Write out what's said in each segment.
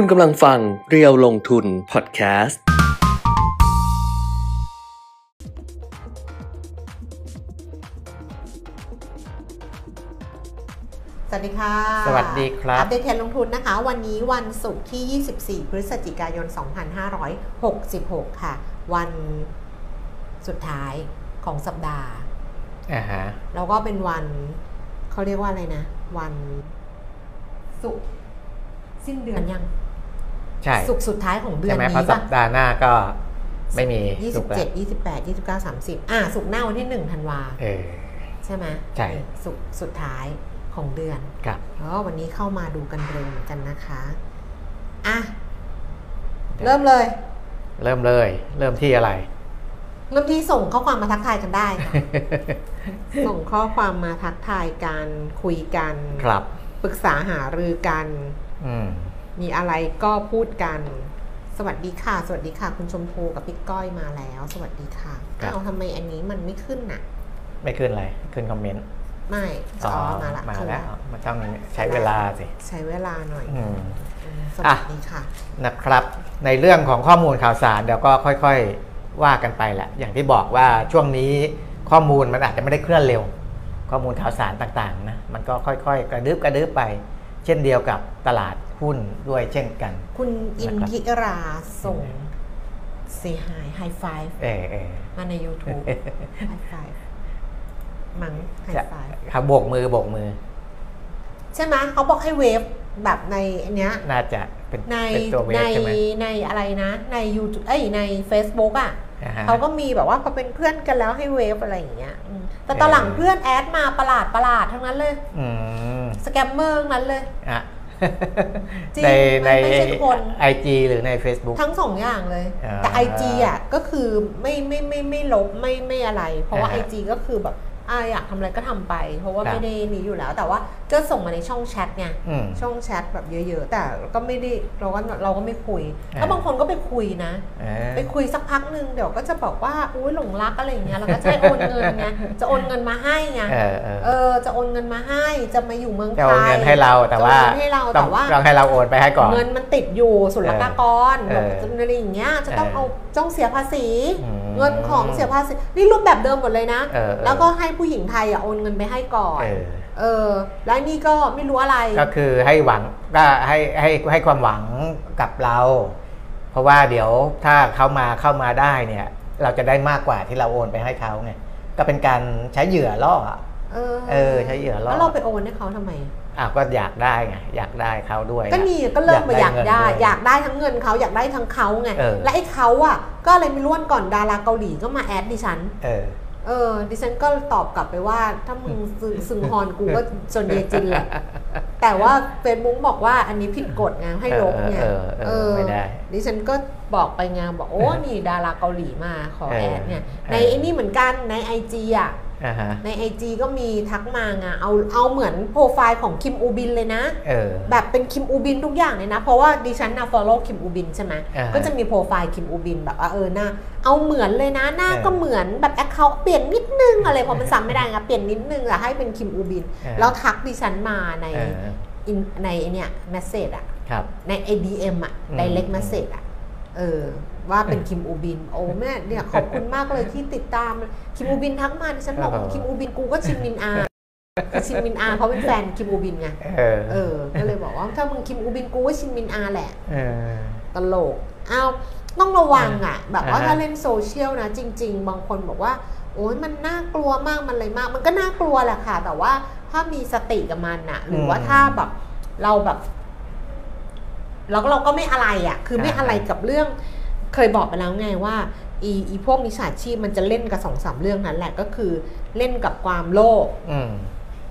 คุณกำลังฟังเรียวลงทุนพอดแคสต์ สวัสดีค่ะ สวัสดีครับ อัปเดตเทรนด์ลงทุนนะคะ วันนี้วันศุกร์ที่ 24 พฤศจิกายน 2566 ค่ะ วันสุดท้ายของสัปดาห์อ่าฮะแล้วก็เป็นวันเขาเรียกว่าอะไรนะ วันศุกร์สิ้นเดือนยัง ใช่ศุกร์สุดท้ายของเดือใช่นไหมเพนี้ราะสัป่ะปดาห์หน้าก็ไม่มีสุกร์แล้ว27 28 29 30อะศุกร์หน้าวันที่1ธันวาเออใช่ไหมใช่ศุกร์สุดท้ายของเดือนครับแล้วก็วันนี้เข้ามาดูกันเร็วเหมือนกันนะคะอะเริ่มเลย เริ่มเลย เริ่มที่อะไร เริ่มที่ส่งข้อความมาทักทายกันได้ค่ะส่งข้อความมาทักทายกันคุยกัน ครับ ปรึกษาหารือกัน อืม มีอะไรก็พูดกัน สวัสดีค่ะ สวัสดีค่ะ คุณชมพูกับพี่ก้อยมาแล้ว สวัสดีค่ะครับอ้าวทำไมอันนี้มันไม่ขึ้นน่ะ ไม่ขึ้นอะไร ขึ้นคอมเมนต์ไม่อ๋อมาละมาขึ้นแล้วมันต้องใช้เวลาสิ ใช้เวลาหน่อยอืม อืมสอะวัสดีค่ะ นะครับ ในเรื่องของข้อมูลข่าวสารเดี๋ยวก็ค่อยๆว่ากันไปแหละ อย่างที่บอกว่าช่วงนี้ข้อมูลมันอาจจะไม่ได้เคลื่อนเร็ว ข้อมูลข่าวสารต่างๆนะ มันก็ค่อยๆ กระดึบกระดึบไป เช่นเดียวกับตลาด หุ้นด้วยเช่นกัน คุณอินนะครับทิราส่งเซฮายไฮไฟเออเออมาใน YouTube ไฮไฟมั้งไฮจะไฟครับโบกมือโบกมือ ใช่ไหมเขาบอกให้ wave แบบในอันเนี้ย น่าจะเป็นในเป็นตัว wave ใช่ไหมในอะไรนะ ใน YouTube เอ้ยใน Facebook อะอ่าฮะเขาก็มีแบบว่าพอเป็นเพื่อนกันแล้วให้ wave อะไรอย่างเงี้ยอืมแต่ตอนเออหลังเพื่อน add มาประหลาดประหลาดทั้งนั้นเลยอืม scammer ทั้งนั้นเลยอะ จริงในไม่ในไม่ใช่คนไอจีหรือใน Facebook ทั้งสองอย่างเลยอ่าแต่ IG อะก็คือไม่ไม่ไม่ไม่ลบไม่ไม่อะไร เพราะว่าอ่า IG ก็คือแบบ อ่าอยากทำอะไรก็ทำไป เพราะว่าครับ ไม่ได้หนีอยู่แล้ว แต่ว่าก็ส่งมาในช่องแชทไงอืม ช่องแชทแบบเยอะ ๆ แต่ก็ไม่ได้เราก็เราก็ไม่คุยอ่า แล้วบางคนก็ไปคุยนะ เออ ไปคุยสักพักหนึ่งเดี๋ยวก็จะบอกว่าอุ้ยหลงรักอะไรอย่างเงี้ยแล้วก็จะให้โอนเงินไงจะโอนเงินมาให้ไงเออเออเออจะโอนเงินมาให้จะมาอยู่เมืองไทจะย โอนเงินให้เราแต่ว่าจะโอนเงินให้เราต้แต่องว่า ต้องให้เราโอนไปให้ก่อน เงินมันติดอยู่ศุลกากรเอบอกอจะอะไรอย่างเงี้ยจะต้องเออเอาจ้องเสียภาษี อืมเงินของเสียภาษีนี่รูปแบบเดิมหมดเลยนะ เออเออ แล้วก็ให้ผู้หญิงไทยอะโอนเงินไปให้ก่อนเออเออ แล้วนี่ก็ไม่รู้อะไร ก็คือให้หวังก็ให้ให้ให้ความหวังกับเรา เพราะว่าเดี๋ยวถ้าเขามาเข้ามาได้เนี่ย เราจะได้มากกว่าที่เราโอนไปให้เขาไงก็เป็นการใช้เหยื่อล่ออะเออเออใช้เหยื่อล่อแล้วเราไปโอนให้เขาทำไมอะก็อยากได้ไงอยากได้เขาด้วย ก็นี่ก็เริ่มมาอยากได้เงินวอยากได้ทั้งเงินเขาอยากได้ทั้งเขาไงเออและไอ้เขาอะก็อะไรไม่รู้วันก่อนดาราเกาหลีก็มาแอดดิฉันเออ เออ ดิฉันก็ตอบกลับไปว่า ถ้ามึงซึซึงฮอนกูก็จนเยจินแหละแต่ว่าเฟซบุ๊กบอกว่าอันนี้ผิดกฎไงให้ลบไงเออเออเออไม่ได้ ดิฉันก็บอกไปไงบอกโอ้นี่ดาราเกาหลีมาขอเออแอดเนี่ยเออในไอ้นี่เหมือนกันในไอจีอะอ่าฮะ ในไอจีก็มีทักมาไงเอาเอาเหมือนโปรไฟล์ของคิมอูบินเลยนะเออแบบเป็นคิมอูบินทุกอย่างเลยนะ เพราะว่าดิฉันนะ follow คิมอูบินใช่ไหมอ่าฮะก็จะมีโปรไฟล์คิมอูบินแบบว่าเออหน้าเอาเหมือนเลยนะหน้าเออก็เหมือนแบบ account เปลี่ยนนิดนึงอะไรเพราะมันซ้ำไม่ได้ไงเปลี่ยนนิดนึงอะให้เป็นคิมอูบินเออแล้วทักดิฉันมาในเอออินในไอ้เนี่ย message อะครับใน DM อะอืม direct message อะเออ ว่าเป็นคิมอูบิน โอ้แม่เนี่ยขอบคุณมากเลยที่ติดตามคิมอูบินทักมาดิฉันบอกเออคิมอูบินกูก็ชินมินอาคือชินมินอาเขาเป็นแฟนคิมอูบินไงเออเออก็เลยบอกว่าถ้ามึงคิมอูบินกูก็ชินมินอาแหละเออตลกอ้าวต้องระวังอะ แบบว่าอ่าฮะถ้าเล่นโซเชียลนะ จริง ๆ บางคนบอกว่า โอ้ยมันน่ากลัวมากมันอะไรมาก มันก็น่ากลัวแหละค่ะ แต่ว่าถ้ามีสติกับมันอะ หรือว่าอืมถ้าแบบเราแบบเราก็เราก็ไม่อะไรอะ คือไม่อ่าฮะอะไรกับเรื่อง เคยบอกไปแล้วไงว่าอีอีพวกมิจฉาชีพมันจะเล่นกับสองสามเรื่องนั้นแหละก็คือเล่นกับความโลภ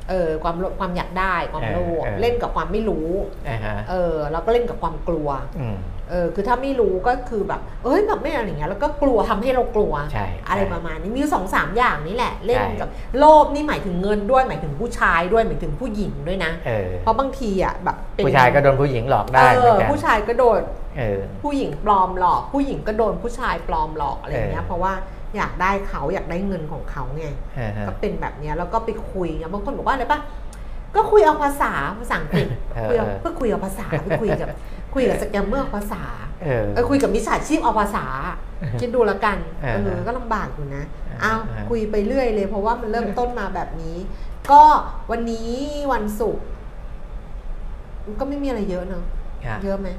เออความโลภความอยากได้ความโลภเออเออเล่นกับความไม่รู้อ่าฮะเออแล้วก็เล่นกับความกลัวอืมเออคือถ้าไม่รู้ก็คือแบบเอ้ยแบบไม่อะไรอย่างเงี้ยแล้วก็กลัวทำให้เรากลัวใช่อะไรใช่ประมาณนี้มีอยู่สองสามอย่างนี่แหละ เล่นใช่กับโลภนี่หมายถึงเงินด้วยหมายถึงผู้ชายด้วยหมายถึงผู้หญิงด้วยนะเออเพราะบางทีอะแบบเป็นผู้ชายก็โดนผู้หญิงหลอกได้เอเหมือนอกันผู้ชายก็โดนเออผู้หญิงปลอมหลอก ผู้หญิงก็โดนผู้ชายปลอมหลอกอะไรอย่างเงี้ยเออเพราะว่า อยากได้เขาอยากได้เงินของเขาไงอ่าฮะก็เป็นแบบเนี้ยแล้วก็ไปคุยไงบางคนบอกว่าอะไรปะก็คุยเอาภาษาภาษาอังกฤษเออคุยเอาเออเพื่อคุยเอาภาษาไปคุยกับคุยกับสแกมเมอร์เอาภาษาเออเออคุยกับมิจฉาชีพเอาภาษา คิดดูละกันเออเออก็ลำบากอยู่นะเออเอาเออคุยไปเรื่อยเลยเพราะว่ามันเริ่มต้นมาแบบนี้ ก็วันนี้วันศุกร์ก็ไม่มีอะไรเยอะเนอะค่ะเยอะไหม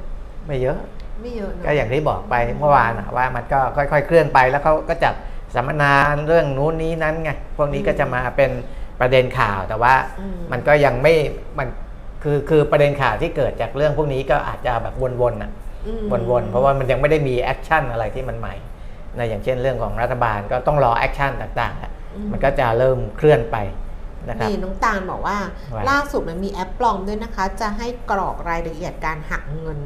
ไม่เยอะ ไม่เยอะเนอะก็อย่างที่บอกไปเมื่อวานอะว่ามันก็ค่อย ๆ เคลื่อนไปแล้วเขาก็จัดสัมมนาเรื่องนู้นนี้นั้นไงพวกนี้ก็จะมาเป็นประเด็นข่าวแต่ว่าอืมมันก็ยังไม่มันคือคือประเด็นข่าวที่เกิดจากเรื่องพวกนี้ก็อาจจะแบบวนๆอะอืมวนๆเพราะว่ามันยังไม่ได้มี action อะไรที่มันใหม่นะอย่างเช่นเรื่องของรัฐบาลก็ต้องรอ action ต่างๆอะมันก็จะเริ่มเคลื่อนไปนะครับนี่น้องตาลบอกว่าว่า ล่าสุดมันมีแอปปลอมด้วยนะคะ จะให้กรอกรายละเอียดการหักเงิน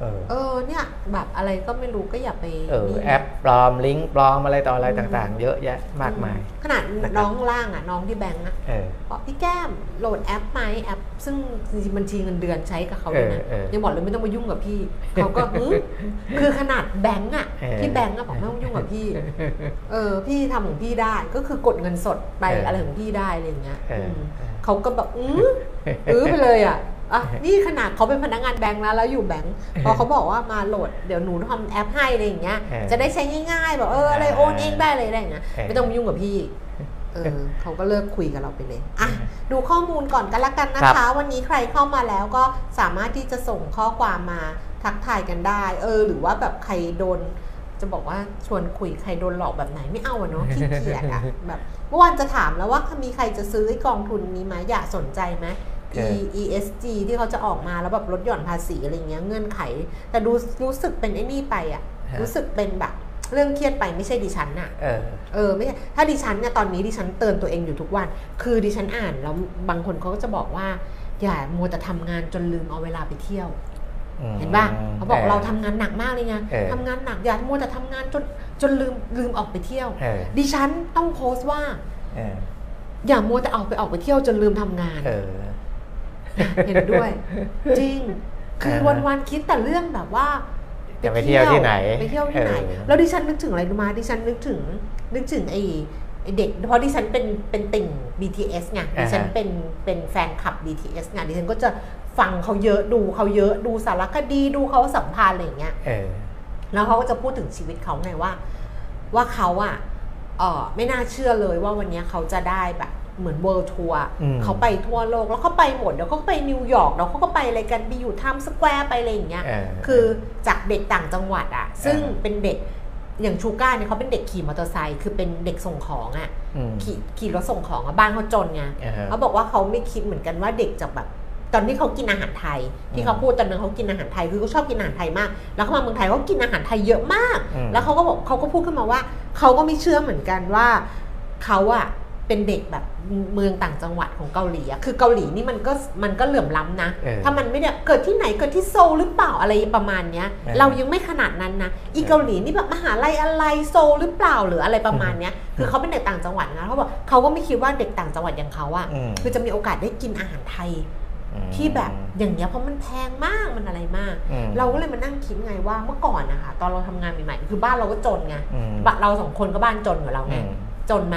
เออเออเนี่ยแบบอะไรก็ไม่รู้ก็อย่าไปเออนี่แอปปลอมลิงก์ปลอมอะไรต่ออะไรต่างๆ เยอะแยะมากมาย ขนาดน้องล่างอะน้องที่แบงก์อะเออบอกพี่แก้มโหลดแอปไหมแอป ซึ่งจริงๆบัญชีเงินเดือนใช้กับเขาด้วยนะเออเออยังบอกเลยไม่ต้องมายุ่งกับพี่เขาก็หึคือขนาดแบงก์อะเออที่แบงก์อะบอกไม่ต้องยุ่งกับพี่เออพี่ทำของพี่ได้ก็คือกดเงินสดไปเออออะไรของพี่ได้อะไรอย่างเงี้ยเออมเออเขาก็แบบอื้ออื้อไปเลยอะ อะนี่ขนาดเขาเป็นพนักงานแบงก์แล้วแล้วอยู่แบงก์พอเขาบอกว่ามาโหลดเดี๋ยวหนูทำแอปให้อะไรอย่างเงี้ยเออจะได้ใช้ง่ายๆแบบเอออะไรโอนเองได้เลยอะไรอย่างเงี้ยเออไม่ต้องมายุ่งกับพี่เออเขาก็เลิกคุยกับเราไปเลยอะดูข้อมูลก่อนกันละกันนะครัคะบวันนี้ใครเข้ามาแล้วก็สามารถที่จะส่งข้อความมาทักทายกันได้ เออ หรือว่าแบบใครโดน จะบอกว่าชวนคุยใครโดนหลอกแบบไหนไม่เอาอะเนาะขี้เกียจอะแบบเมื่อวานจะถามแล้วว่ามีใครจะซื้อไอ้กองทุนนี้ไหมอยากสนใจไหมเอ E อ ESG ที่เขาจะออกมาแล้วแบบลดหย่อนภาษีอะไรเงี้ยเงื่อนไข แต่ดูรู้สึกเป็นไอ้นี่ไปอะฮะรู้สึกเป็นแบบเรื่องเครียดไปไม่ใช่ดิฉันอะเออ เออไม่ใช่ ถ้าดิฉันเนี่ยตอนนี้ดิฉันเตือนตัวเองอยู่ทุกวัน คือดิฉันอ่านแล้วบางคนเขาก็จะบอกว่า อย่ามัวแต่ทำงานจนลืมเอาเวลาไปเที่ยว เห็นป่ะเขาบอกเราทำงานหนักมากเลยไงเออทำงานหนักอย่ามัวแต่ทำงานจนจนลืมลืมออกไปเที่ยวเออดิฉันต้องโพสต์ว่าเอออย่ามัวแต่ออกไปออกไปเที่ยวจนลืมทำงาน เออเห็นด้วย จริง คือเออวันวันๆคิดแต่เรื่องแบบว่าจะไปเที่ยวที่ไหนไปเที่ยวที่ไหนเออแล้วดิฉันนึกถึงอะไรรู้มาดิฉันนึกถึงนึกถึงไอ้ไอ้เด็กเพราะดิฉันเป็นเป็นติ่ง BTS ไงดิฉันเป็นเป็นแฟนคลับ BTS ไงดิฉันก็จะฟังเขาเยอะดูเขาเยอะดูสารคดีดูเขาสัมภาษณ์อะไรอย่างเงี้ยเออแล้วเขาก็จะพูดถึงชีวิตเขาไงว่า ว่าเขาอะเออไม่น่าเชื่อเลยว่าวันเนี้ยเขาจะได้แบบ เหมือน world tour อืมเขาไปทั่วโลกแล้วเขาไปหมดเดี๋ยวเขาก็ไปนิวยอร์กแล้วเขาก็ไปอะไรกันไปอยู่ไทม์สแควร์ไปอะไรอย่างเงี้ยเออคือจากเด็กต่างจังหวัดอะซึ่งเออเป็นเด็กอย่างชูก้าเนี่ยเขาเป็นเด็กขี่มอเตอร์ไซค์คือเป็นเด็กส่งของอะอืมขี่ขี่รถส่งของอะบ้านเขาจนไงอ่าฮะเขาบอกว่าเขาไม่คิดเหมือนกันว่าเด็กจะแบบตอนที่เขากินอาหารไทย ที่เขาพูดตอนนั้นเขากินอาหารไทยคือเขาชอบกินอาหารไทยมาก แล้วเขามาเมืองไทยเขากินอาหารไทยเยอะมากอืมแล้วเขาก็บอกเขาก็พูดขึ้นมาว่าเขาก็ไม่เชื่อเหมือนกันว่าเขาอะ เป็นเด็กแบบเมืองต่างจังหวัดของเกาหลีอะคือเกาหลีนี่มันก็มันก็เหลื่อมล้ำนะ เออถ้ามันไม่ได้เกิดที่ไหนเกิดที่โซลหรือเปล่าอะไรประมาณเนี้ย เออ เรายังไม่ขนาดนั้นนะ อีเกาหลีนี่แบบมหาลัยอะไรโซลหรือเปล่าหรืออะไรประมาณเนี้ย คือเขาเป็นเด็กต่างจังหวัดนะเขาบอกเขาก็ไม่คิดว่าเด็กต่างจังหวัดอย่างเขาอะอืมคือจะมีโอกาสได้กินอาหารไทยที่แบบอย่างเงี้ยเพราะมันแพงมากมันอะไรมาก อืมเราก็เลยมานั่งคิดไงว่าเมื่อก่อนนะคะตอนเราทำงานใหม่ๆคือบ้านเราก็จนไงอืมบ้านเราสองคนก็บ้านจนอยู่แล้วไงอืม จนไหม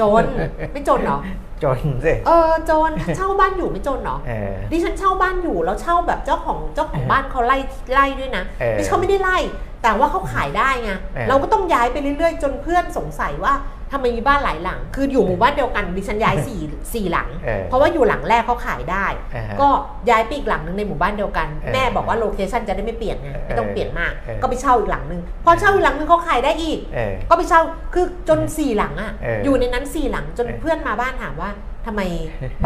จนไม่จนเหรอจนสิเออจนเช่าบ้านอยู่ไม่จนเหรอเออดิฉันเช่าบ้านอยู่แล้วเช่าแบบเจ้าของเจ้าของบ้านเขาไล่ไล่ด้วยนะเออดิฉันไม่ได้ไล่แต่ว่าเขาขายได้ไงเออเราก็ต้องย้ายไปเรื่อยๆ จนเพื่อนสงสัยว่า ทำไมมีบ้านหลายหลัง คืออยู่หมู่บ้านเดียวกันดิฉันย้ายสี่สี่หลัง เออเพราะว่าอยู่หลังแรกเขาขายได้ อ่าฮะก็ย้ายไปอีกหลังหนึ่งในหมู่บ้านเดียวกันเออแม่บอกว่าโลเคชันจะได้ไม่เปลี่ยนไงไม่ต้องเออเปลี่ยนมาก เออ ก็ไปเช่าอีกหลังหนึ่งพอเช่าอีกหลังหนึ่งเขาขายได้อีก เออ ก็ไปเช่า คือจนสี่หลังอะเอออยู่ในนั้นสี่หลังจนเออเพื่อนมาบ้านถามว่าทำไม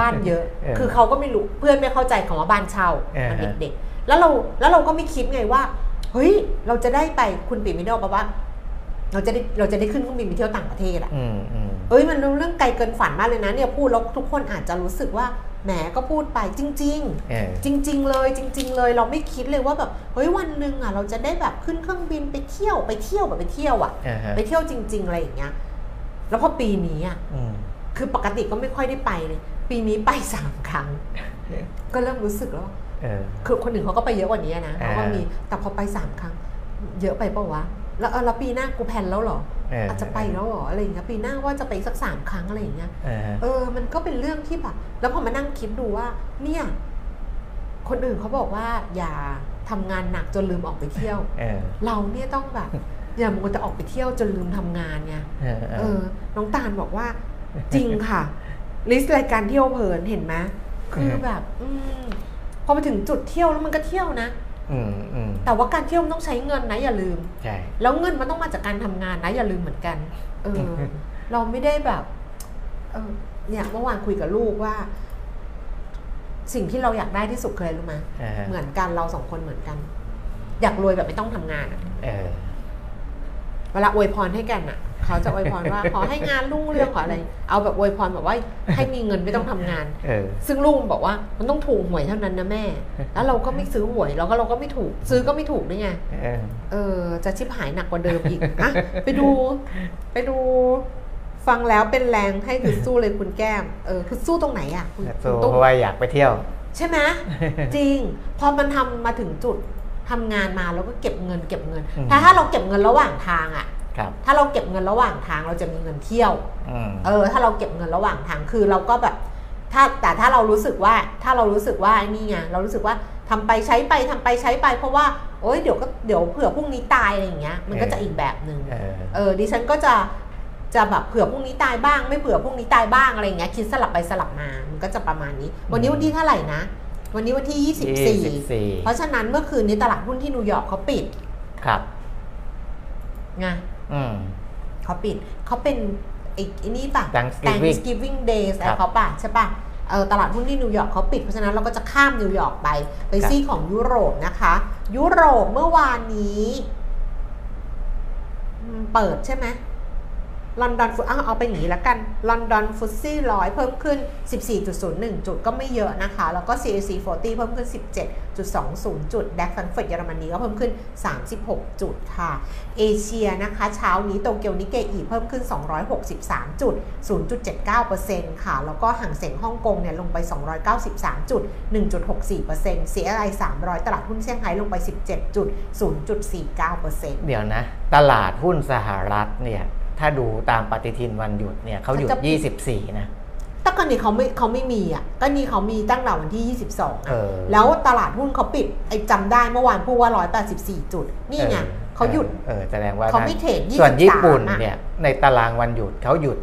บ้านเยอะ เออคือเขาก็ไม่รู้ เพื่อนไม่เข้าใจคำว่าบ้านเช่าเออมันเด็กๆ แล้วเรา แล้วเราก็ไม่คิดไงว่า เฮ้ย เราจะได้ไป คุณปิ่มไม่ได้บอกว่า เราจะได้เราจะได้ขึ้นเครื่องบินไปเที่ยวต่างประเทศอะอืมอืมเอ้ยมันเรื่องไกลเกินฝันมากเลยนะเนี่ยพูดแล้วทุกคนอาจจะรู้สึกว่าแหมก็พูดไปจริงๆเออจริง ๆ เลยจริง ๆ เลยเราไม่คิดเลยว่าแบบเฮ้ยวันหนึ่งอะเราจะได้แบบขึ้นเครื่องบินไปเที่ยวไปเที่ยวแบบไปเที่ยวอะอ่าฮะไปเที่ยวจริง ๆ อะไรอย่างเงี้ย แล้วพอปีนี้อะอืมคือปกติก็ไม่ค่อยได้ไปเลย ปีนี้ไปสามครั้ง ก็เริ่มรู้สึกแล้วว่าเออคือคนหนึ่งเขาก็ไปเยอะกว่านี้นะเขาก็อ่ามีมีแต่พอไปสามครั้ง เยอะไปเปล่าวะ แล้วเออแล้วปีหน้ากูแพลนแล้วเหรอเออออาจจะไปแล้วเหรออะไรอย่างเงี้ยปีหน้าว่าจะไปสักสามครั้งอะไรอย่างเงี้ยเออเออมันก็เป็นเรื่องที่แบบแล้วพอมานั่งคิดดูว่า เนี่ย คนอื่นเขาบอกว่าอย่าทำงานหนักจนลืมออกไปเที่ยวเออเราเนี่ยต้องแบบอย่ามัวแต่ออกไปเที่ยวจนลืมทำงานเนี่ยเออเอเอออ น้องตาลบอกว่า จริงค่ะ ลิสต์รายการเที่ยวเพลินเห็นไหมคือแบบ อืมพอไปถึงจุดเที่ยวแล้วมันก็เที่ยวนะอืมอืม แต่ว่าการเที่ยวมันต้องใช้เงินนะอย่าลืมใช่แล้วเงินมันต้องมาจากการทำงานนะอย่าลืมเหมือนกันเออเราไม่ได้แบบเออเนี่ยเมื่อวานคุยกับลูกว่า สิ่งที่เราอยากได้ที่สุดคืออะไรรู้ไหมเออเหมือนกันเราสองคนเหมือนกัน อยากรวยแบบไม่ต้องทำงานอะ เออเวลาอวยพรให้กันอะ เขาจะอวยพรว่าขอให้งานรุ่งเรืองขออะไร เอาแบบอวยพรแบบว่าให้มีเงินไม่ต้องทำงานเออซึ่งลูกบอกว่ามันต้องถูกหวยเท่านั้นนะแม่ แล้วเราก็ไม่ซื้อหวยเราก็เราก็ไม่ถูก ซื้อก็ไม่ถูกด้วยไงเออเออจะชิบหายหนักกว่าเดิมอีกอะไปดูไปดูฟังแล้วเป็นแรงให้คือสู้เลยคุณแก้ม เออคือสู้ตรงไหนอะคุณสู้คุณตุ้มเพราะว่าอยากไปเที่ยว ใช่ไหมจริง พอมันทำมาถึงจุด ทำงานมาแล้วก็เก็บเงินเก็บเงินอืมถ้าถ้าเราเก็บเงินระหว่างทางอะครับถ้าเราเก็บเงินระหว่างทางเราจะมีเงินเที่ยวอืมเออ ถ้าเราเก็บเงินระหว่างทางคือเราก็แบบถ้าแต่ถ้าเรารู้สึกว่าถ้าเรารู้สึกว่าไอ้นี่ไงเรารู้สึกว่าทำไปใช้ไปทำไปใช้ไป เพราะว่าโอ๊ยเดี๋ยวก็เดี๋ยวเผื่อพรุ่งนี้ตายอะไรอย่างเงี้ย มันก็จะอีกแบบหนึ่งเออเออดิฉันก็จะจะแบบเผื่อพรุ่งนี้ตายบ้าง ไม่เผื่อพรุ่งนี้ตายบ้างอะไรอย่างเงี้ยคิดสลับไปสลับมา มันก็จะประมาณนี้ วันนี้วันที่เท่าไหร่นะ วันนี้วันที่24 24 เพราะฉะนั้นเมื่อคืนนี้ตลาดหุ้นที่นิวยอร์กเขาปิด ครับไงอืมเขาปิดเขาเป็นไอ้ไอ้นี่ป่ะ Thanksgiving Thanksgiving Days อะไรครับเขาป่ะใช่ป่ะเออตลาดหุ้นที่นิวยอร์กเขาปิดเพราะฉะนั้นเราก็จะข้ามนิวยอร์กไปไปครับซี่ของยุโรปนะคะ ยุโรปเมื่อวานนี้อืมเปิดใช่ไหม ลอนดอนฟุตเอาไปอย่างนี้แล้วกันลอนดอน FTSE ร้อยเพิ่มขึ้น 14.01 จุดก็ไม่เยอะนะคะ แล้วก็ CAC 40 เพิ่มขึ้น 17.20 จุด DAX แฟรงก์เฟิร์ตเยอรมนีก็เพิ่มขึ้น 36 จุดค่ะ เอเชียนะคะ เช้านี้โตเกียวนิกเกอิเพิ่มขึ้น 263 จุด 0.79%ค่ะ แล้วก็ห่างเสียงฮ่องกงเนี่ยลงไป 293 จุด 1.64% CSI 300 ตลาดหุ้นเซี่ยงไฮ้ลงไป 17 จุด 0.49%เดี๋ยวนะ ตลาดหุ้นสหรัฐเนี่ย ถ้าดูตามปฏิทินวันหยุดเนี่ยเขาหยุดเขาจะ24 นะแต่ก่อนนี้เขาไม่เขาไม่มีอะก็นี่เขามีตั้งแต่วันที่ 22เออะอแล้วตลาดหุ้นเขาปิดไอ้จำได้เมื่อวานพูดว่า 184 จุด นี่ไงออเขาหยุดเออแสดงว่าเขาไม่เทรดส่วน23ญี่ปุ่นอะเนี่ยในตารางวันหยุดเขาหยุด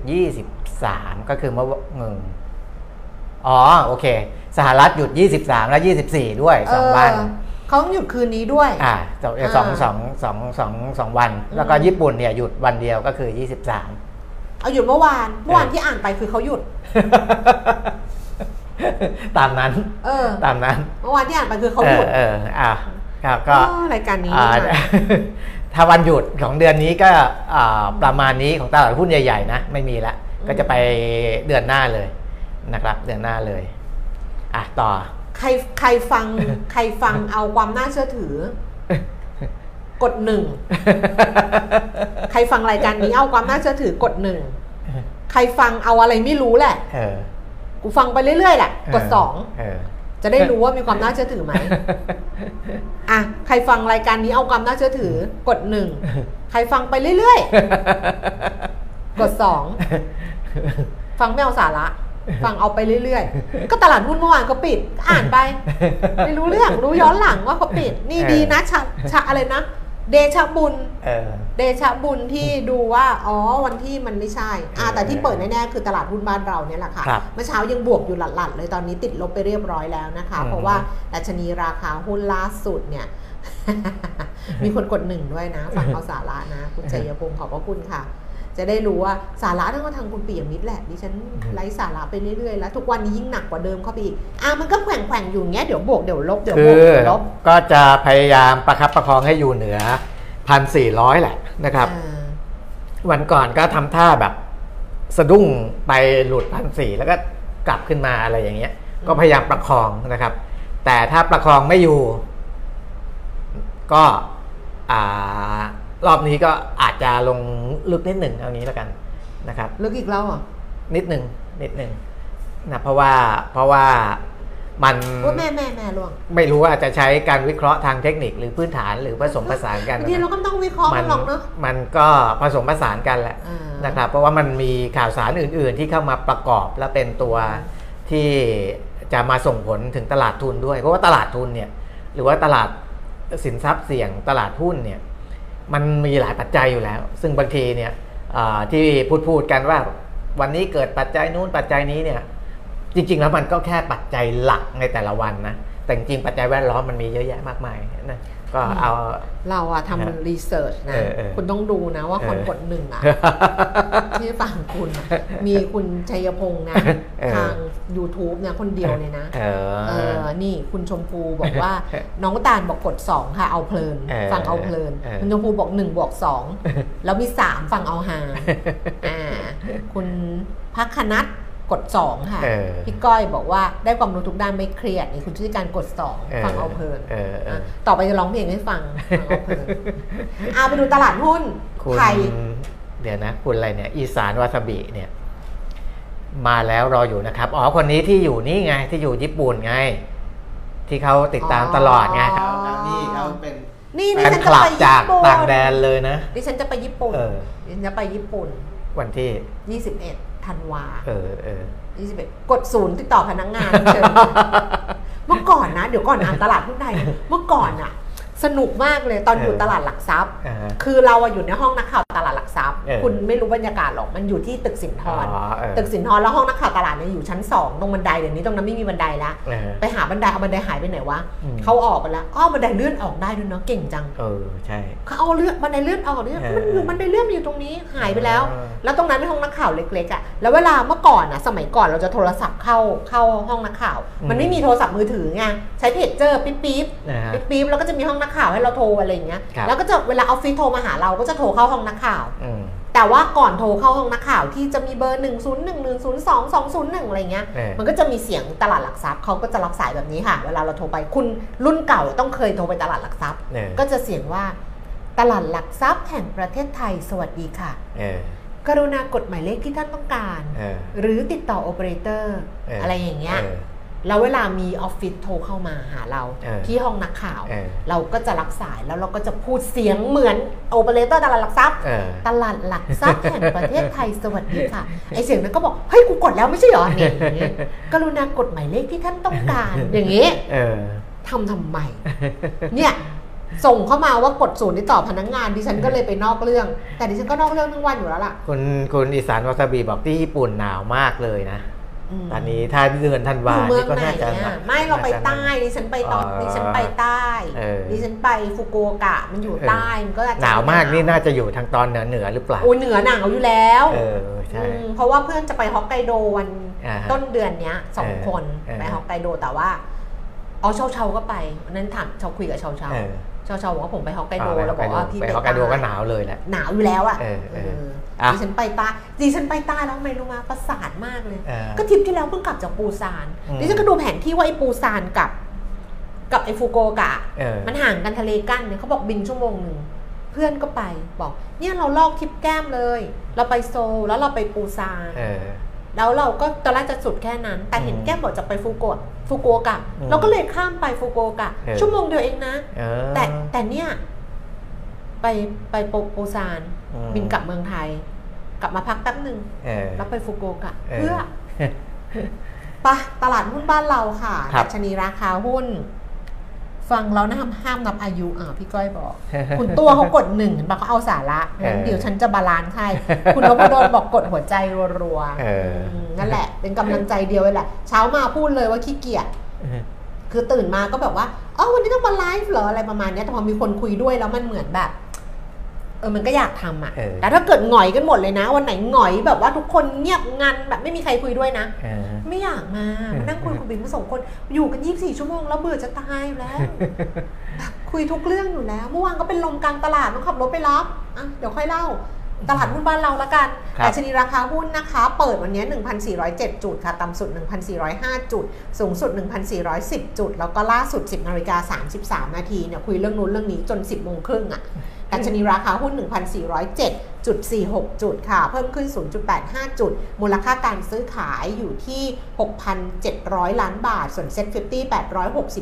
23 ก็คือเมื่อเงินอ๋อโอเค สหรัฐหยุด 23 และ 24 ด้วย2วัน เออเขาหยุดคืนนี้ด้วย อ่าสองสองสองสองสองสองวัน แล้วก็อืมญี่ปุ่นเนี่ยหยุดวันเดียวก็คือ23เอาหยุดเมื่อวาน เมื่อวานเออที่อ่านไปคือเขาหยุด ตามนั้น เออ ตามนั้น เมื่อวานที่อ่านไปคือเขาเอหยุอดเออ อ่าครับก็อ๋อรายการนี้อ่านี่มาถ้าวันหยุดของเดือนนี้ก็อ่าประมาณนี้ของตลาดหุ้นใหญ่ๆนะไม่มีละอืมก็จะไปเดือนหน้าเลยนะครับ เดือนหน้าเลย อะต่อ ใครใครฟังใครฟังเอาความน่าเชื่อถือ กดหนึ่ง ใครฟังรายการนี้เอาความน่าเชื่อถือกดหนึ่ง ใครฟังเอาอะไรไม่รู้แหละกูฟังไปเรื่อยๆแหละกดสองจะได้รู้ว่ามีความน่าเชื่อถือไหมอะใครฟังรายการนี้เอาความน่าเชื่อถือ กดหนึ่ง ใครฟังไปเรื่อยๆ กดสอง ฟังไม่เอาสาระ ฟังเอาไปเรื่อยๆ ก็ตลาดหุ้นเมื่อวานก็ปิด อ่านไป ไม่รู้เรื่องรู้ย้อนหลังว่าเขาปิด นี่เออดีนะชะชะอะไรนะ เดชะบุญเออเดชะบุญที่ดูว่าอ๋อวันที่มันไม่ใช่อ่าแต่ที่เปิดแน่ๆคือตลาดหุ้นบ้านเราเนี่ยแหละค่ะครับเมื่อเช้ายังบวกอยู่หลัดๆ เลยตอนนี้ติดลบไปเรียบร้อยแล้วนะคะอืมเพราะว่าดัชนีราคาหุ้นล่าสุดเนี่ยมีคนกดหนึ่งด้วยนะฟังเอาสาระนะ คุณชัยพงศ์ขอบพระคุณค่ะ จะได้รู้ว่าสาระทั้งว่าทางคุณปียมิตรแหละดิฉันไร้สาระไปเรื่อยๆแล้ว ทุกวันนี้ยิ่งหนักกว่าเดิมเข้าไปอีกอะมันก็แกว่งๆอยู่อย่างเงี้ยเดี๋ยวบวกเดี๋ยวลบเดี๋ยวคืบวกอเดี๋ยวลบก็จะพยายามประคับประคองให้อยู่เหนือพันสี่ร้อยแหละนะครับอ่าวันก่อนก็ทำท่าแบบ สะดุ้งไปหลุดพันสี่แล้วก็กลับขึ้นมาอะไรอย่างเงี้ย ก็พยายามประคองนะครับ แต่ถ้าประคองไม่อยู่ ก็อ่า รอบนี้ก็อาจจะลงลึกนิดหนึ่งเอางี้แล้วกันนะครับ ลึกอีกแล้วเหรอะนิดหนึ่งนิดหนึ่งนะเพราะว่าเพราะว่ามันโอ้ยแม่แม่แม่ล่วงไม่รู้ว่าจะใช้การวิเคราะห์ทางเทคนิคหรือพื้นฐานหรือผสมผสานกันบางทีเราก็ไม่ต้องวิเคราะห์มันหรอกเนาะมันก็ผสมผสานกันแหละอ่านนะครับ เพราะว่ามันมีข่าวสารอื่น ๆ ที่เข้ามาประกอบและเป็นตัวที่จะมาส่งผลถึงตลาดทุนด้วย เพราะว่าตลาดทุนเนี่ยหรือว่าตลาดสินทรัพย์เสี่ยงตลาดหุ้นเนี่ย มันมีหลายปัจจัยอยู่แล้ว ซึ่งบางทีเนี่ยที่พูดพูดกันว่าวันนี้เกิดปัจจัยนู้นปัจจัยนี้เนี่ยจริง ๆ แล้วมันก็แค่ปัจจัยหลักในแต่ละวันนะแต่จริงปัจจัยแวดล้อมมันมีเยอะแยะมากมายนะ ก็เอาเราอะฮะทำรีเสิร์ชนะเออเออคุณต้องดูนะว่าคนเออกดหนึ่งอะที่ฝั่งคุณอะมีคุณชัยพงษ์นะเออทาง YouTube เนี่ยคนเดียวเลยนะเอเอออนี่คุณชมพูบอกว่า น้องตาลบอกกด 2 ค่ะเอาเพลินเออฟังเอาเพลินเออคุณชมพูบอก1บวก2แล้วมี 3 ฟังเอาฮาอ่าคุณพักคนัท กด 2 ค่ะเออพี่ก้อยบอกว่าได้ความรู้ทุกด้านไม่เครียดนี่คุณชุติการกดเออ2ฟังเอาเพลินเออเออะต่อไปจะร้องเพลงให้ฟังฟังเอาเพลินเอาไปดูตลาดหุ้นคุณไทยเดี๋ยวนะ คุณอะไรเนี่ย อีสานวาซาบิเนี่ย มาแล้วรออยู่นะครับ อ๋อ คนนี้ที่อยู่นี่ไง ที่อยู่ญี่ปุ่นไง ที่เขาติดตามตลอดไงอ๋อเขานี่เขาเป็นนี่ดิแฟนฉันคจะลับไปจากญี่ปุ่นต่างแดนเลยนะดิฉันจะไปญี่ปุ่นเออดิฉันจะไปญี่ปุ่น วันที่ 21 ธันวาเออเออ21กดศูนย์ติดต่อพนักงานเชิญเมื่อก่อนนะ เดี๋ยวก่อนอ่านตลาดหุ้นไทยเมื่อก่อนอะ สนุกมากเลยตอนอยู่เออตลาดหลักทรัพย์อ่าฮะคือเราอะอยู่ในห้องนักข่าวตลาดหลักทรัพย์เออคุณไม่รู้บรรยากาศหรอกมันอยู่ที่ตึกสินทรอ๋อเออตึกสินทรแล้วห้องนักข่าวตลาดเนี่ยอยู่ชั้นสองตรงบันไดเดี๋ยวนี้ตรงนั้นไม่มีบันไดแล้วเออไปหาบันไดเอาบันไดหายไปไหนวะอืมเขาออกไปแล้วอ้อบันไดเลื่อนออกได้ด้วยเนาะเก่งจังเออใช่เขาเอาเลื่อนบันไดเลื่อนออกเนี่ยเออมันอยู่บันไดเลื่อนมันอยู่ตรงนี้หายไปแล้วเออแล้วตรงนั้นเป็นห้องนักข่าวเล็กๆอะแล้วเวลาเมื่อก่อนอะสมัยก่อนเราจะโทรศัพท์เข้าเข้าห้องนักข่าว มันไม่มีโทรศัพท์มือถือไงใช้เพจเจอร์ปิ๊บปิ๊บนะฮะปิ๊บปิ๊บแล้วก็จะมีห้องนักข่าวให้เราโทรอะไรอย่างเงี้ย ครับ แล้วก็จะเวลาออฟฟิศโทรมาหาเราก็จะโทรเข้าห้องนักข่าว อืมแต่ว่าก่อนโทรเข้าห้องนักข่าวที่จะมีเบอร์ 1 0 1 1 0 2 2 0 1 อะไรเงี้ย เออมันก็จะมีเสียงตลาดหลักทรัพย์เขาก็จะรับสายแบบนี้ค่ะ เวลาเราโทรไปคุณรุ่นเก่าต้องเคยโทรไปตลาดหลักทรัพย์ เออก็จะเสียงว่าตลาดหลักทรัพย์แห่งประเทศไทยสวัสดีค่ะ เออกรุณากดหมายเลขที่ท่านต้องการ เออ หรือติดต่อโอเปอเรเตอร์เอออ อะไรอย่างเงี้ย เออ แล้วเวลามีออฟฟิศโทรเข้ามาหาเราเออที่ห้องนักข่าวเออเราก็จะรับสายแล้วเราก็จะพูดเสียงเหมือนโอเปอเรเตอร์ตลาดหลักทรัพย์เออตลาดหลักทรัพย์แห่งประเทศไทยสวัสดีค่ะไอเสียงนั้นก็บอกเฮ้ยกูกดแล้วไม่ใช่เหรอเนี่ยอย่างเงี้ยกรุณากดหมายเลขที่ท่านต้องการ อย่างเงี้ยเออทำทำไมเนี่ยส่งเข้ามาว่ากดศูนย์ที่ต่อพนักงานดิฉันก็เลยไปนอกเรื่อง แต่ดิฉันก็นอกเรื่องทั้งวันอยู่แล้วล่ะคุณคุณอีสานวาซาบิบอกที่ญี่ปุ่นหนาวมากเลยนะม ตอนนี้ถ้าเดือนธันอวายู่เมือนี่งก็ไหนน่าจะอะไม่เราไปใต้น่าจะดิฉันไปตอนอ๋อดิฉันไปใต้เออดิฉันไปฟุกุโอกะมันอยู่ใต้มันก็อาจจะหนาวมากนี่น่าจะอยู่ทางตอนเหนือเหนือหรือเปล่าโอ้ยเหนือหนาวอยู่แล้วเออใช่อืมเพราะว่าเพื่อนจะไปฮอกไกโดวันอ่าฮะต้นเดือนเนี้ยสองเออคนเออไปฮอกไกโดแต่ว่าเอาเชาเชาๆก็ไปวันนั้นถามเชาคุยกับเชาเชา เออเชาเชาบอกว่าผมไปฮอกไกโดไปแล้วบอกว่าพี่ไปฮอกไกโดใต้ก็หนาวเลยแหละหนาวอยู่แล้วอะเออเออเอออะดิฉันไปใต้ดิฉันไปใต้แล้วทำไมรู้มาประสาทมากเลยเออก็ทริปที่แล้วเพิ่งกลับจากปูซานอืมดิฉันก็ดูแผนที่ว่าไอ้ปูซานกับ กับไอ้ฟุกุโอกะเออมันห่างกันทะเลกั้นเนี่ยเขาบอกบินชั่วโมงหนึ่งเพื่อนก็ไปบอก เนี่ยเราลอกทริปแก้มเลย เราไปโซลแล้วเราไปปูซานเออแล้วเราก็ตอนแรกจะสุดแค่นั้น แต่เห็นอืมแก้มบอกจะไปฟุกุโอกะ ฟุกุโอกะอืมเราก็เลยข้ามไปฟุกุโอกะเออชั่วโมงเดียวเองนะเออแต่แต่เนี่ย ไปไปโปปูซานอืมบินกลับเมืองไทย กลับมาพักแป๊บหนึ่งเออแล้วไปฟุกุโอกะเออเพื่อไปะตลาดหุ้นบ้านเราค่ะครับดัชนีราคาหุ้น ฟังแล้วนะห้ามห้ามนับอายุอ่าพี่ก้อยบอก คุณตัวเขากดหนึ่งเห็นปะเขาเอาสาระงั้นเออเดี๋ยวฉันจะ balance ให้คุณนพดลบอกกดหัวใจรัวๆเอออืมนั่นแหละ เป็นกำลังใจเดียวเลยแหละ เช้ามาพูดเลยว่าขี้เกียจคือตื่นมาก็แบบว่าอ๋อวันนี้ต้องมาไลฟ์เหรออะไรประมาณเนี้ยแต่พอมีคนคุยด้วยแล้วมันเหมือนแบบ เออมันก็อยากทำอะ เออ แต่ถ้าเกิดหงอยกันหมดเลยนะ วันไหนหงอยแบบว่าทุกคนเงียบงันแบบไม่มีใครคุยด้วยนะ เออ ไม่อยากมามานั่งคุยกับบิ๊มสองคน อยู่กัน 24 ชั่วโมงแล้วเบื่อจะตายอยู่แล้ว คุยทุกเรื่องอยู่แล้ว เมื่อวานก็เป็นลมกลางตลาดต้องขับรถไปรับอะเดี๋ยวค่อยเล่า ตลาดหุ้นบ้านเราละกันแต่ชนีราคาหุ้นนะคะ เปิดวันนี้ 1,407 จุดค่ะต่ำสุด 1,405 จุด สูงสุด 1,410 จุด แล้วก็ล่าสุด 10นาฬิกา33 นาทีเนี่ยคุยเรื่องนู้นเรื่องนี้จน 10โมงครึ่งอะดัชนีราคาหุ้น 1,407.46 จุดค่ะ เพิ่มขึ้น 0.85 จุด มูลค่าการซื้อขายอยู่ที่ 6,700 ล้านบาท ส่วน SET Fifty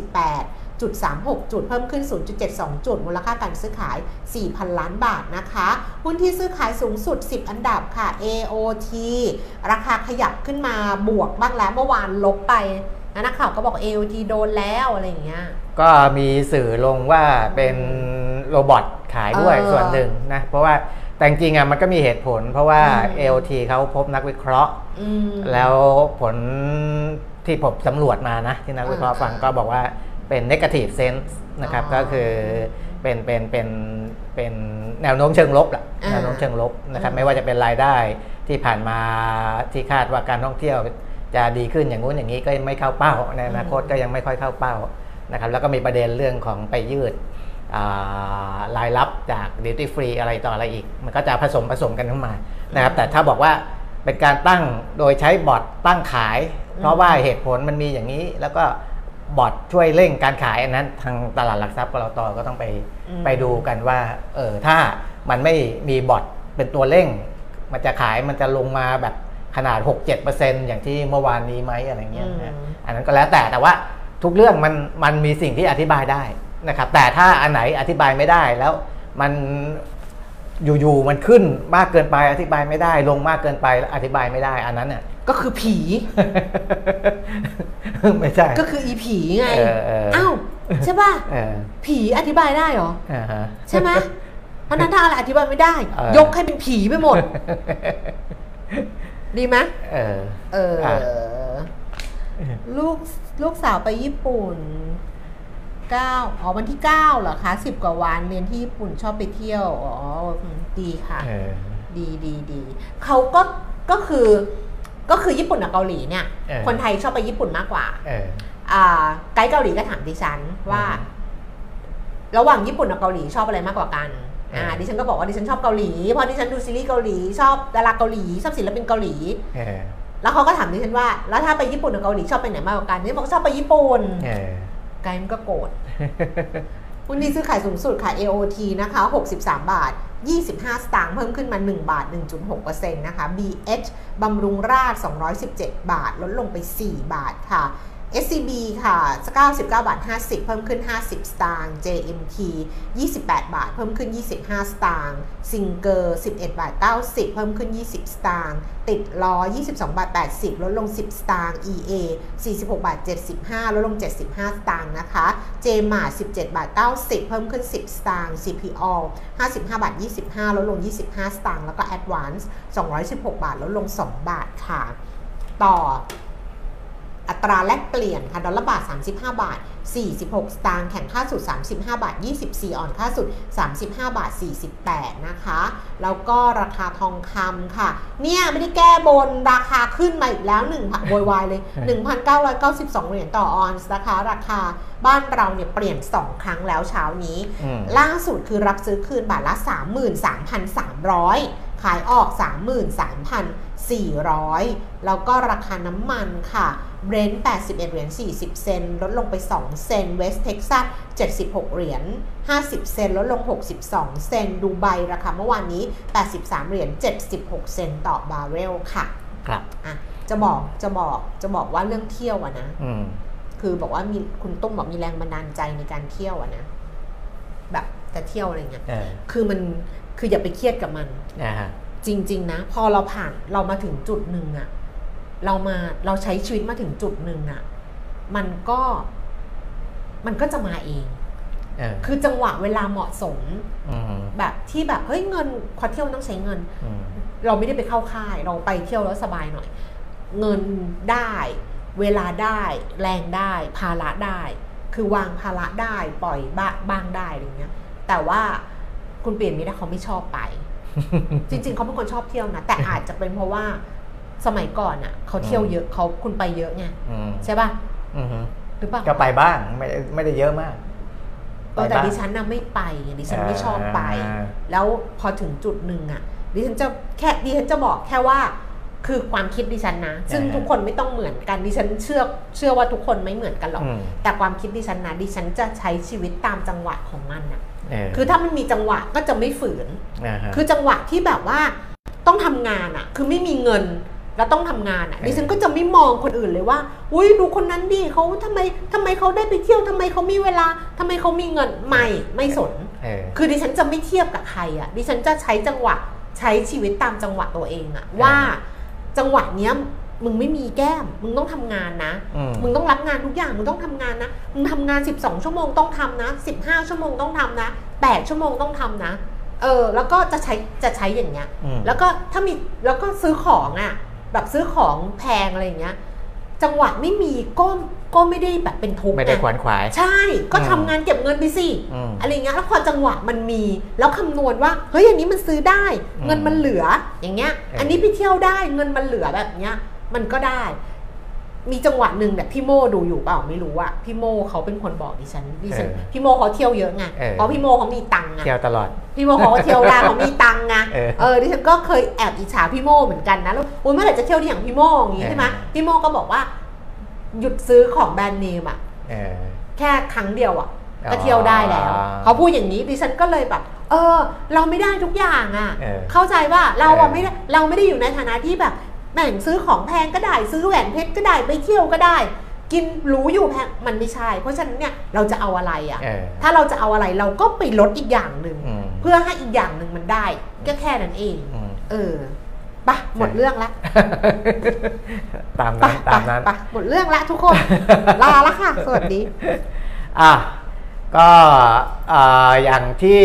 868 จุด 0.36 จุดเพิ่มขึ้น 0.72 จุด มูลค่าการซื้อขาย 4,000 ล้านบาทนะคะ หุ้นที่ซื้อขายสูงสุด 10 อันดับค่ะ AOT ราคาขยับขึ้นมาบวกบ้างแล้วเมื่อวานลบไปนักข่าวก็บอก AOT โดนแล้วอะไรอย่างเงี้ย ก็มีสื่อลงว่าเป็น robotขายด้วยส่วนหนึ่งนะ เพราะว่าแต่จริงอะมันก็มีเหตุผล เพราะว่า AOT เขาพบนักวิเคราะห์แล้วผลที่ผมสำรวจมานะ ที่นักวิเคราะห์ฟังก็บอกว่า เป็น negative sense นะครับอ๋อก็คือเป็นเป็นเป็นเป็นแนวโน้มเชิงลบแหละอ่าแนวโน้มเชิงลบนะครับอืมไม่ว่าจะเป็นรายได้ที่ผ่านมาที่คาดว่าการท่องเที่ยวจะดีขึ้นอย่างงู้นอย่างนี้ก็ไม่เข้าเป้าในอนาคตก็ยังไม่ค่อยเข้าเป้านะครับแล้วก็มีประเด็นเรื่องของไปยืดอ่ารายรับจาก duty free อะไรต่ออะไรอีก มันก็จะผสมผสมกันเข้ามานะครับแต่ถ้าบอกว่าเป็นการตั้งโดยใช้บอทตั้งขาย เพราะว่าเหตุผลมันมีอย่างนี้แล้วก็ บอทช่วยเร่งการขายอันนั้นทางตลาดหลักทรัพย์กรตก็ต้องไปอืมไปดูกันว่าเออถ้ามันไม่มีบอทเป็นตัวเร่ง มันจะขายมันจะลงมาแบบขนาด 6-7%อย่างที่เมื่อวานนี้ไหมอะไรเงี้ยนะอืมอันนั้นก็แล้วแต่แต่ว่าทุกเรื่องมันมันมีสิ่งที่อธิบายได้นะครับ แต่ถ้าอันไหนอธิบายไม่ได้แล้วมันอยู่ๆมันขึ้นมากเกินไปอธิบายไม่ได้ ลงมากเกินไปอธิบายไม่ได้ อันนั้นน่ะ ก็คือผี ไม่ใช่ ก็คืออีผีไงเออเอออ้าวใช่ป่ะเออ ผีอธิบายได้เหรอ อ่าฮะ ใช่ไหมเพราะฉะนั้นถ้าอะไรอธิบายไม่ได้ เออ ยกให้เป็นผีไปหมด ดีไหมเออ เอออะ ลูกลูกสาวไปญี่ปุ่นเก้าอ๋อวันที่เก้าเหรอคะสิบกว่าวันเรียนที่ญี่ปุ่นชอบไปเที่ยว อ๋ออืมดีค่ะ เออ ดีดีดีเขาก็ก็คือ ก็คือญี่ปุ่นกับเกาหลีเนี่ยเออคนไทยชอบไปญี่ปุ่นมากกว่าเอออ่าไกด์เกาหลีก็ถามดิฉันว่าอืมระหว่างญี่ปุ่นกับเกาหลีชอบอะไรมากกว่ากันอ่าเออดิฉันก็บอกว่าดิฉันชอบเกาหลีเพราะดิฉันดูซีรีส์เกาหลีชอบดาราเกาหลีชอบศิลปินเกาหลีเออแล้วเขาก็ถามดิฉันว่า แล้วถ้าไปญี่ปุ่นกับเกาหลีชอบไปไหนมากกว่ากันดิฉันบอกชอบไปญี่ปุ่นเออไกด์มันก็โกรธหุ้นที่ซื้อขายสูงสุดค่ะ AOT นะคะ 63 บาท 25 สตางค์เพิ่มขึ้นมา 1 บาท 1.6%นะคะ BH บำรุงราช 217 บาท ลดลงไป 4 บาทค่ะ SCB ค่ะ 99 บาท 50 เพิ่มขึ้น 50 สตางค์ JMT 28 บาท เพิ่มขึ้น 25 สตางค์ซิงเกอร์ 11 บาท 90 เพิ่มขึ้น 20 สตางค์ติดล้อ 22 บาท 80 ลดลง 10 สตางค์ EA 46 บาท 75 ลดลง 75 สตางค์นะคะ JMA 17 บาท 90 เพิ่มขึ้น 10 สตางค์ CPO 55 บาท 25 ลดลง 25 สตางค์แล้วก็ Advance 216 บาท ลดลง 2 บาทค่ะ ต่อ อัตราแลกเปลี่ยนค่ะดอลลาร์บาท 35 บาท 46 สตางค์แข็งค่าสุด 35 บาท 24 อ่อนค่าสุด 35 บาท 48 นะคะ แล้วก็ราคาทองคำค่ะ เนี่ยไม่ได้แก้บนราคาขึ้นมาอีกแล้ว1โวยวายเลย 1,992 เหรียญต่อออนซ์นะคะ ราคาบ้านเราเนี่ยเปลี่ยน 2 ครั้งแล้วเช้านี้อืมล่าสุดคือรับซื้อคืนบาทละ 33,300 ขายออก 33,400 แล้วก็ราคาน้ำมันค่ะเบรนท์81 เหรียญ 40 เซนต์ลดลงไป 2 เซนต์เวสเท็กซัส 76 เหรียญ 50 เซนต์ลดลง 62 เซนต์ดูไบราคาเมื่อวานนี้ 83 เหรียญ 76 เซนต์ต่อบาร์เรลค่ะ ครับอะจะบอก จะบอก จะบอกว่าเรื่องเที่ยวอะนะอืมคือบอกว่ามีคุณตุ้มบอกมีแรงบันดาลใจในการเที่ยวอะนะ แบบจะเที่ยวอะไรเงี้ยเออคือมัน คืออย่าไปเครียดกับมันอ่าฮะ จริง ๆ นะ พอเราผ่านเรามาถึงจุดหนึ่งอะเรามาเราใช้ชีวิตมาถึงจุดหนึ่งอะมันก็มันก็จะมาเองเออคือจังหวะเวลาเหมาะสมอืมแบบที่แบบเฮ้ยเงินพอเที่ยวมันต้องใช้เงินอืมเราไม่ได้ไปเข้าค่าย เราไปเที่ยวแล้วสบายหน่อย เงินได้ เวลาได้ แรงได้ ภาระได้ คือวางภาระได้ปล่อยบ้าบ้างได้อะไรเงี้ย แต่ว่าคุณเปลี่ยนมิได้เขาไม่ชอบไป จริง ๆเขาเป็นคนชอบเที่ยวนะแต่อาจจะเป็นเพราะว่าสมัยก่อนอะเขาเที่ยวเยอะเขาคุณไปเยอะไงอืมใช่ป่ะอืมฮึหรือเปล่าก็ไปบ้างไม่ได้ไม่ได้เยอะมากเออแต่ไปบ้างดิฉันน่ะไม่ไปดิฉันไม่ชอบไปอ่าแล้วพอถึงจุดหนึ่งอะดิฉันจะแค่ดิฉันจะบอกแค่ว่าคือความคิดดิฉันนะ ซึ่งอ่าทุกคนไม่ต้องเหมือนกันดิฉันเชื่อเชื่อว่าทุกคนไม่เหมือนกันหรอกอืมแต่ความคิดดิฉันนะดิฉันจะใช้ชีวิตตามจังหวะของมันนะเออ คือถ้ามันมีจังหวะก็จะไม่ฝืนาฮะคือจังหวะที่แบบว่าต้องทำงานอะคือไม่มีเงินแล้วต้องทำงานอะเออดิฉันก็จะไม่มองคนอื่นเลยว่า อุ้ยดูคนนั้นดิเขาทำไมทำไมเขาได้ไปเที่ยวทำไมเขามีเวลาทำไมเขามีเงินไม่ไม่สนเออคือดิฉันจะไม่เทียบกับใครอะดิฉันจะใช้จังหวะใช้ชีวิตตามจังหวะตัวเองอะว่าจังหวะเนี้ย มึงไม่มีแก้ม มึงต้องทำงานนะอืมมึงต้องรับงานทุกอย่าง มึงต้องทำงานนะ มึงทำงาน 12 ชั่วโมงต้องทำนะ 15 ชั่วโมงต้องทำนะ 8 ชั่วโมงต้องทำนะ เออ แล้วก็จะใช้จะใช้อย่างเงี้ยอืมแล้วก็ถ้ามีแล้วก็ซื้อของอะ่ะ แบบซื้อของแพงอะไรอย่างเงี้ย จังหวะไม่มีก็ก็ไม่ได้แบบเป็นทุกข์ไม่ได้งขวนขวาย ใช่ ก็อืมทำงานเก็บเงินไปสิอืมอะไรเงี้ย แล้วพอจังหวะมันมี แล้วคำนวณว่า เฮ้ย อันนี้มันซื้อได้อืมเงินมันเหลือ อย่างเงี้ยเอออัอันนี้ไปเที่ยวได้ เงินมันเหลือแบบเนี้ย มันก็ได้ มีจังหวะหนึ่งเนี่ยพี่โมดูอยู่เปล่าไม่รู้อะพี่โมเขาเป็นคนบอกดิฉันดิฉันเออพี่โมเขาเที่ยวเยอะไงเออ เพราะพี่โมเขามีตังค์ไง เที่ยวตลอด พี่โมเขาก็เที่ยวได้เขามีตังค์ไง เออเออ ดิฉันก็เคยแอบอิจฉาพี่โมเหมือนกันนะ แล้วอุ้ยเมื่อไหร่จะเที่ยวที่อย่างพี่โมอย่างงี้ใช่ไหมเออพี่โมก็บอกว่า หยุดซื้อของแบรนด์เนมอะเออ แค่ครั้งเดียวอะอ๋อก็เที่ยวได้แล้ว เขาพูดอย่างนี้ดิฉันก็เลยแบบ เออ เราไม่ได้ทุกอย่างอะเออเข้าใจว่าเราอะเออ ไม่ได้เราไม่ได้อยู่ในฐานะที่แบบ แบ่งซื้อของแพงก็ได้ ซื้อแหวนเพชรก็ได้ไปเที่ยวก็ได้ กินหรูอยู่แพงมันไม่ใช่ เพราะฉะนั้นเนี่ยเราจะเอาอะไรอะเออถ้าเราจะเอาอะไรเราก็ไปลดอีกอย่างหนึ่งอืมเพื่อให้อีกอย่างหนึ่งมันได้ ก็แค่นั้นเองอืมเออปะหมดเรื่องละตามปะนั้นปะตามนั้นปะหมดเรื่องละทุกคนลาละค่ะ สวัสดีอะก็เอ่ออย่างที่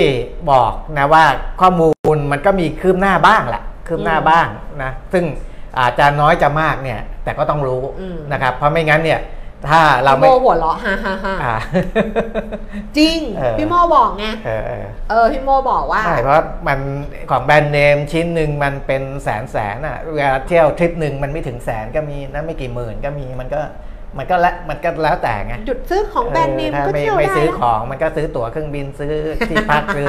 บอกนะว่าข้อมูลมันก็มีคืบหน้าบ้างแหละคืบหน้าอืมบ้างนะ ซึ่ง อาจจะน้อยจะมากเนี่ยแต่ก็ต้องรู้อืมนะครับ เพราะไม่งั้นเนี่ยถ้าเราพี่โมไม่หัวเราะฮ่าฮ่าฮ่าอ่าจริงเออพี่โมบอกไงเออเออเออพี่โมบอกว่าใช่เพราะมันของแบรนด์เนมชิ้นหนึ่งมันเป็นแสนแสนอะเวลาเที่ยวทริปหนึ่งมันไม่ถึงแสนก็มีนะไม่กี่หมื่นก็มีมันก็ มันก็แล้วมันก็แล้วแต่ไงหยุดซื้อของแบรนด์เนมออถ้าก็ไม่เที่ยวไม่ได้ซื้อแล้วของมันก็ซื้อตั๋วเครื่องบินซื้อที่พักซื้อ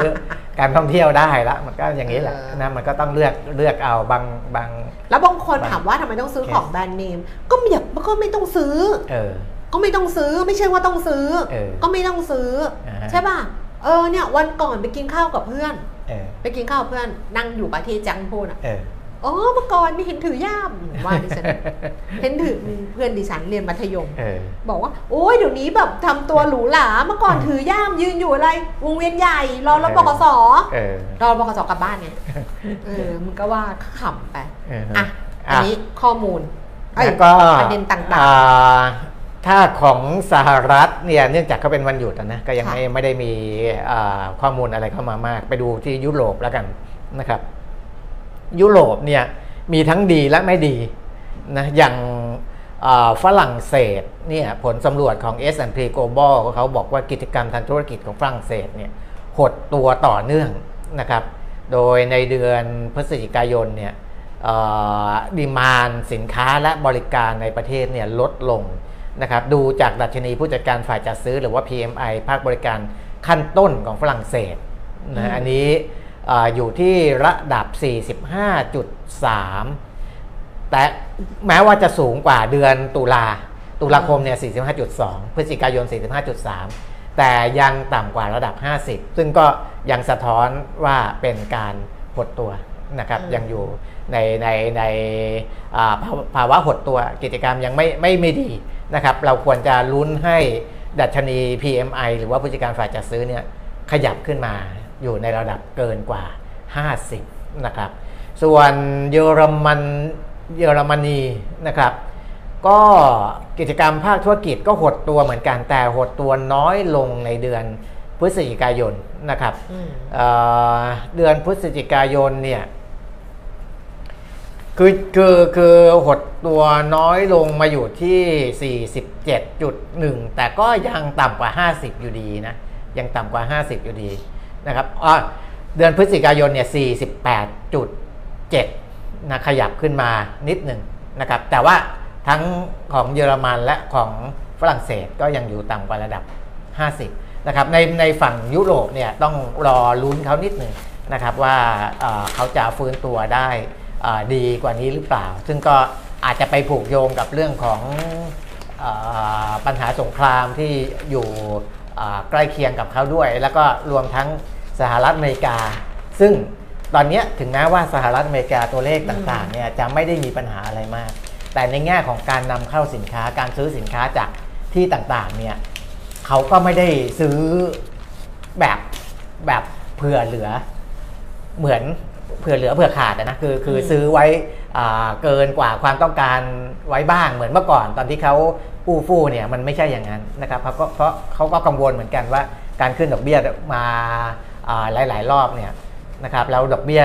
การท่องเที่ยวได้ละมันก็อย่างนี้แหละเออนะมันก็ต้องเลือกเลือกเอาบางบาง แล้วบางคนบางถามว่าทำไมต้องซื้อเคสของแบรนด์เนมก็ไม่อยากก็ไม่ต้องซื้อเออก็ไม่ต้องซื้อไม่ใช่ว่าต้องซื้อเออก็ไม่ต้องซื้ออาฮะใช่ป่ะเออเนี่ยวันก่อนไปกินข้าวกับเพื่อนเออไปกินข้าวกับเพื่อนนั่งอยู่ปะที่จังพูดอะเอออ๋อเมื่อก่อนนี่เห็นถือย่ามว่าดิฉันเห็นถือเพื่อนดิฉันเรียนมัธยมเออบอกว่า โอ้ยเดี๋ยวนี้แบบทำตัวหรูหราเมื่อก่อนถือย่ามยืนอยู่อะไร วงเวียนใหญ่ รอรถบกสเออรอรถบกสกลับบ้านไงเออมึงก็ว่าขำไปเอออะอันนี้ข้อมูลเอ้ยแล้วก็ประเด็นต่างอ่าถ้าของสหรัฐเนี่ยเนื่องจากเขาเป็นวันหยุดอะนะก็ยังค่ะไม่ไม่ได้มีอ่าข้อมูลอะไรเข้ามามาก ไปดูที่ยุโรปแล้วกันนะครับ ยุโรปเนี่ยมีทั้งดีและไม่ดีนะอย่างอ่าฝรั่งเศสเนี่ยผลสำรวจของ S&P Global เขาบอกว่ากิจกรรมทางธุรกิจของฝรั่งเศสเนี่ยหดตัวต่อเนื่องนะครับ โดยในเดือนพฤศจิกายนเนี่ยดีมานสินค้าและบริการในประเทศเนี่ยลดลงนะครับดูจากดัชนีผู้จัดการฝ่ายจัดซื้อหรือว่า PMI ภาคบริการขั้นต้นของฝรั่งเศสนะอันนี้ อาอยู่ที่ระดับ 45.3 แต่แม้ว่าจะสูงกว่าเดือนตุลาตุลาคมเนี่ย 45.2 พฤศจิกายน 45.3 แต่ยังต่ำกว่าระดับ 50 ซึ่งก็ยังสะท้อนว่าเป็นการหดตัวนะครับอืมยังอยู่ในในในอ่าภาวภาวะหดตัวกิจกรรมยังไม่ไม่ไม่ดีนะครับ เราควรจะลุ้นให้ดัชนี PMI หรือว่าผู้จัดการฝ่ายจัดซื้อเนี่ยขยับขึ้นมา อยู่ในระดับเกินกว่า 50 นะครับ ส่วนเยอรมันเยอรมนีนะครับ ก็กิจกรรมภาคธุรกิจก็หดตัวเหมือนกันแต่หดตัวน้อยลงในเดือนพฤศจิกายนนะครับอืมเอ่อเดือนพฤศจิกายนเนี่ยคือคือคือหดตัวน้อยลงมาอยู่ที่ 47.1 แต่ก็ยังต่ำกว่า 50 อยู่ดีนะ ยังต่ำกว่า 50 อยู่ดี นะครับอ่าเดือนพฤศจิกายนเนี่ย48.7นะขยับขึ้นมานิดหนึ่งนะครับ แต่ว่าทั้งของเยอรมันและของฝรั่งเศสก็ยังอยู่ต่ำกว่าระดับ 50 นะครับ ในในฝั่งยุโรปเนี่ยต้องรอลุ้นเขานิดหนึ่งนะครับว่าเเขาจะฟื้นตัวได้ดีกว่านี้หรือเปล่า ซึ่งก็อาจจะไปผูกโยงกับเรื่องของอปัญหาสงครามที่อยู่ใกล้เคียงกับเขาด้วย แล้วก็รวมทั้ง สหรัฐอเมริกา ซึ่งตอนเนี้ยถึงแม้ว่าสหรัฐอเมริกาตัวเลขต่างๆเนี่ยจะไม่ได้มีปัญหาอะไรมาก แต่ในแง่ของการนำเข้าสินค้าการซื้อสินค้าจากที่ต่างๆเนี่ยเขาก็ไม่ได้ซื้อแบบแบบเผื่อเหลือเหมือนเผื่อเหลือเผื่อขาดอะนะคือคือซื้อไว้อ่าเกินกว่าความต้องการไว้บ้างเหมือนเมื่อก่อน ตอนที่เขาอู้ฟู่เนี่ยมันไม่ใช่อย่างนั้นนะครับเพราะก็เพราะเขาก็กังวลเหมือนกันว่าการขึ้นดอกเบี้ยมาอ่า หลาย ๆ รอบเนี่ยนะครับแล้วดอกเบี้ย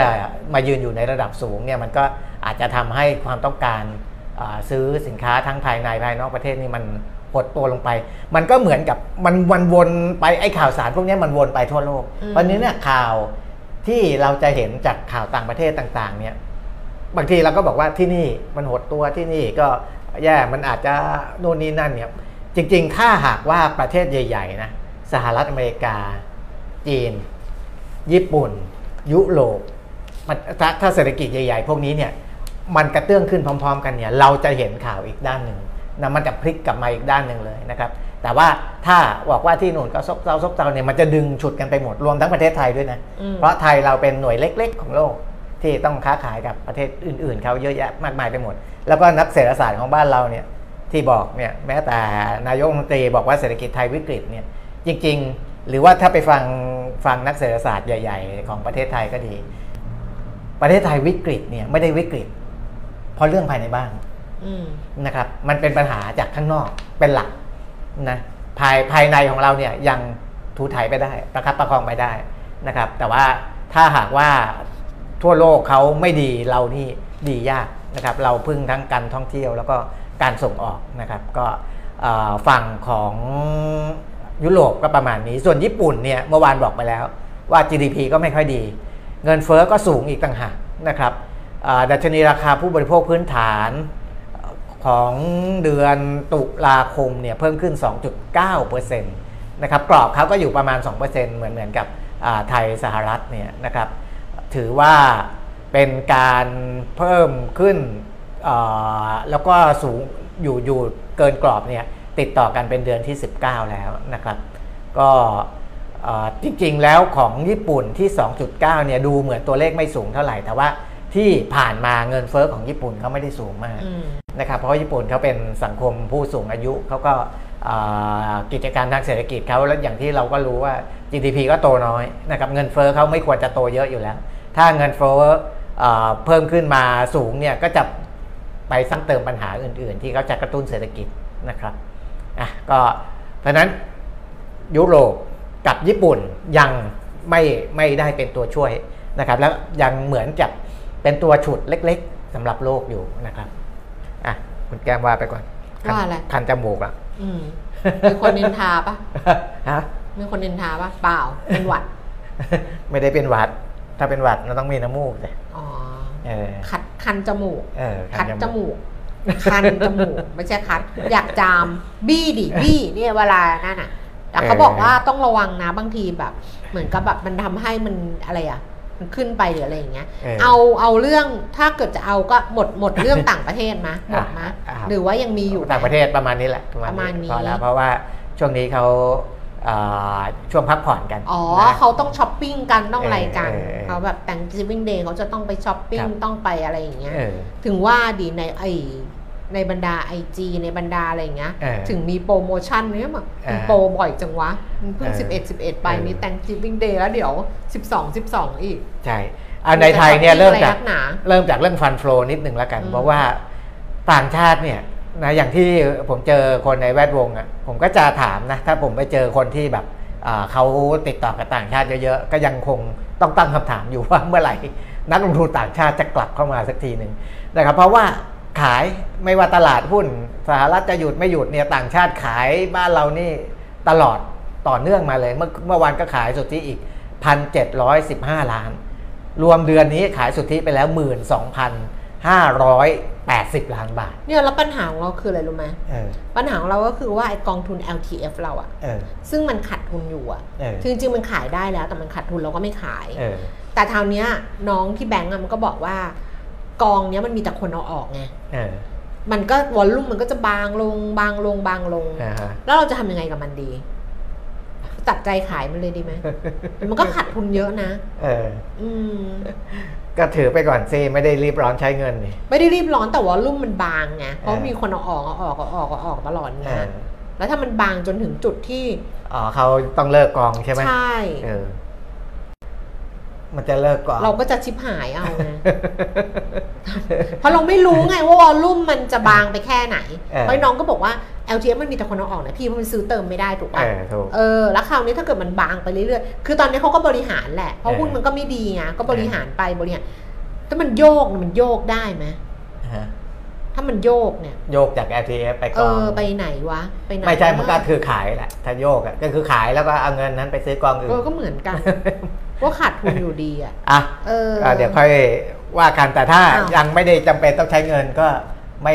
มายืนอยู่ในระดับสูงเนี่ยมันก็อาจจะทำให้ความต้องการอ่าซื้อสินค้าทั้งภายในภายนอกประเทศนี่มันหดตัวลงไป มันก็เหมือนกับมันมันวนไปไอ้ข่าวสารพวกเนี้ยมันวนไปทั่วโลกอืมเพราะฉะนี้เนี่ยข่าวที่เราจะเห็นจากข่าวต่างประเทศต่างๆ เนี่ยบางทีเราก็บอกว่าที่นี่มันหดตัวที่นี่ก็แย่มันอาจจะโน่นนี่นั่นเนี่ยจริงๆ ถ้าหากว่าประเทศใหญ่ๆนะสหรัฐอเมริกา จีน ญี่ปุ่น ยุโรปมันถ้าถ้าเศรษฐกิจใหญ่ ๆ พวกนี้เนี่ยมันกระเตื้องขึ้นพร้อม ๆ กันเนี่ยเราจะเห็นข่าวอีกด้านหนึ่งนะมันจะพลิกกลับมาอีกด้านหนึ่งเลยนะครับ แต่ว่าถ้าบอกว่าที่นู่นก็ซบเซาซบเซาเนี่ยมันจะดึงฉุดกันไปหมดรวมทั้งประเทศไทยด้วยนะอืมเพราะไทยเราเป็นหน่วยเล็ก ๆ ของโลกที่ต้องค้าขายกับประเทศอื่น ๆเขาเยอะแยะมากมายไปหมด แล้วก็นักเศรษฐศาสตร์ของบ้านเราเนี่ยที่บอกเนี่ยแม้แต่นายกรัฐมนตรีบอกว่าเศรษฐกิจไทยวิกฤตเนี่ยจริง ๆ หรือว่าถ้าไปฟังฟังนักเศรษฐศาสตร์ใหญ่ ๆ ของประเทศไทยก็ดี ประเทศไทยวิกฤตเนี่ยไม่ได้วิกฤต เพราะเรื่องภายในบ้านอืมนะครับ มันเป็นปัญหาจากข้างนอกเป็นหลักนะภายภายในของเราเนี่ยยังถูถ่ายไปได้ประคับประคองไปได้นะครับ แต่ว่าถ้าหากว่าทั่วโลกเขาไม่ดีเรานี่ดียากนะครับ เราพึ่งทั้งการท่องเที่ยวแล้วก็การส่งออกนะครับ ก็เอ่อฝั่งของ ยุโรปก็ประมาณนี้ ส่วนญี่ปุ่นเนี่ยเมื่อวานบอกไปแล้วว่า GDP ก็ไม่ค่อยดี เงินเฟ้อก็สูงอีกต่างหากนะครับดัชนีราคาผู้บริโภคพื้นฐานของเดือนตุลาคมเนี่ยเพิ่มขึ้น 2.9%นะครับกรอบเขาก็อยู่ประมาณ 2%เหมือนเหมือนกับไทยสหรัฐเนี่ยนะครับถือว่าเป็นการเพิ่มขึ้นแล้วก็สูงอยู่อยู่เกินกรอบเนี่ย ติดต่อกันเป็นเดือนที่ 19 แล้วนะครับ ก็เอ่อจริงๆแล้วของญี่ปุ่นที่ 2.9 เนี่ยดูเหมือนตัวเลขไม่สูงเท่าไหร่ แต่ว่าที่ผ่านมาเงินเฟ้อของญี่ปุ่นเขาไม่ได้สูงมากอืมนะครับ เพราะว่าญี่ปุ่นเขาเป็นสังคมผู้สูงอายุเขาก็อ่ากิจการทางเศรษฐกิจเขาแล้วอย่างที่เราก็รู้ว่า GDP ก็โตน้อยนะครับเงินเฟ้อเขาไม่ควรจะโตเยอะอยู่แล้ว ถ้าเงินเฟ้ออ่าเพิ่มขึ้นมาสูงเนี่ยก็จะไปสร้างเติมปัญหาอื่น ๆ ที่เขาจะกระตุ้นเศรษฐกิจนะครับ อะก็เพราะฉะนั้นยุโรปกับญี่ปุ่นยังไม่ไม่ได้เป็นตัวช่วยนะครับ แล้วยังเหมือนจะเป็นตัวฉุดเล็กๆสำหรับโลกอยู่นะครับอะคุณแก้มว่าไปก่อนคันว่าอะไรคันจมูกอะอืมมีคนนินทาปะฮะมีคนนินทาปะเปล่าเป็นหวัด ไม่ได้เป็นหวัด ถ้าเป็นหวัดมันต้องมีน้ำมูกสิอ๋อเออคัดคันจมูกเออคัดจมูก คันจมูกไม่ใช่คัดอยากจามบี้ดิบี้เนี่ยเวลานั่นน่ะแต่เขาบอกว่าต้องระวังนะบางทีแบบ เหมือนกับแบบมันทำให้มันอะไรอะมันขึ้นไปหรืออะไรอย่างเงี้ยเออเอาเอาเรื่องถ้าเกิดจะเอาก็หมดหมดเรื่องต่างประเทศมะหมดมะอะหรือว่ายังมีอยู่ไหมต่างประเทศประมาณนี้แหละประมาณนี้พอแล้วเพราะว่าช่วงนี้เขาอ่า ช่วงพักผ่อนกัน อ๋อนะเขาต้องช้อปปิ้งกันต้องอะไรกันเออเออเขาแบบ Thanksgiving Day เขาจะต้องไปช้อปปิ้งครับต้องไปอะไรอย่างเงี้ยเออถึงว่าดีในไอในบรรดา IG ในบรรดาอะไรอย่างเงี้ยเออถึงมีโปรโมชั่นเนี่ยแบบมันเออโปรบ่อยจังวะมันเพิ่งเออ11 11 ไปเออนี่ Thanksgiving Day แล้วเดี๋ยว 12 12 อีก ใช่เอาในไทยเนี่ยจะเริ่มช้อปปิ้งอะไรจากนักหนาเริ่มจากเรื่อง fund flow นิดหนึ่งแล้วกันอืมเพราะว่าต่างชาติเนี่ย นะอย่างที่ผมเจอคนในแวดวงอะผมก็จะถามนะถ้าผมไปเจอคนที่แบบเขาติดต่อกับต่างชาติเยอะๆ ก็ยังคงต้องตั้งคำถามอยู่ว่าเมื่อไหร่ นักลงทุนต่างชาติจะกลับเข้ามาสักทีหนึ่งนะครับเพราะว่าขายไม่ว่าตลาดหุ้นสหรัฐจะหยุดไม่หยุดเนี่ยต่างชาติขายบ้านเรานี่ตลอดต่อเนื่องมาเลย เมื่อเมื่อวานก็ขายสุทธิอีก 1,715 ล้าน รวมเดือนนี้ขายสุทธิไปแล้ว 12,580 ล้านบาท เนี่ยแล้วปัญหาของเราคืออะไรรู้ไหมเออปัญหาของเราก็คือว่าไอกองทุน LTF เราอะเออซึ่งมันขาดทุนอยู่อะเออคือจริงๆมันขายได้แล้ว แต่มันขาดทุนเราก็ไม่ขายเออแต่คราวเนี้ยน้องที่แบงก์อะมันก็บอกว่ากองเนี้ยมันมีแต่คนเอาออกไงเออมันก็วอลลุ่มมันก็จะบางลงบางลงบางลงอ่าฮะแล้วเราจะทำยังไงกับมันดี ตัดใจขายมันเลยดีไหมมันก็ขาดทุนเยอะนะ เออ อืม ก็ถือไปก่อนซิไม่ได้รีบร้อนใช้เงินนี่ ไม่ได้รีบร้อนแต่วอลลุ่มมันบางไงเพราะเออมีคนเอาออกเอาออกเอาออกเอาออกตลอดไงเออแล้วถ้ามันบางจนถึงจุดที่อ๋อเขาต้องเลิกกองใช่ไหมใช่ เออ มันจะเลิกกอง เราก็จะชิบหายเอาไง เพราะเราไม่รู้ไงว่าวอลลุ่มมันจะบางไปแค่ไหน เออ เพราะน้องก็บอกว่า LTF มันมีแต่คนเอาออกนะพี่เพราะมันซื้อเติมไม่ได้ถูกเอป่ะอถูกเออแล้วคราวนี้ถ้าเกิดมันบางไปเรื่อยๆ คือตอนนี้เขาก็บริหารแหละ เพราะเออหุ้นมันก็ไม่ดีไงก็บริหารไปบริหารถ้ามันโยกเนี่ยมันโยกได้ไหมฮะถ้ามันโยกเนี่ย โยกจาก LTF ไปกเอองอไปไหนวะไปไหนไม่ใช่มันก็คือขายแหละถ้าโยกอะก็คือขายแล้วก็เอาเงินนั้นไปซื้อกองอื่นเออก็เหมือนกันว่าขาดทุนอยู่ดีอะอะเออก็เดี๋ยวค่อยว่ากันแต่ถ้าอ้าวยังไม่ได้จำเป็นต้องใช้เงินก็ไม่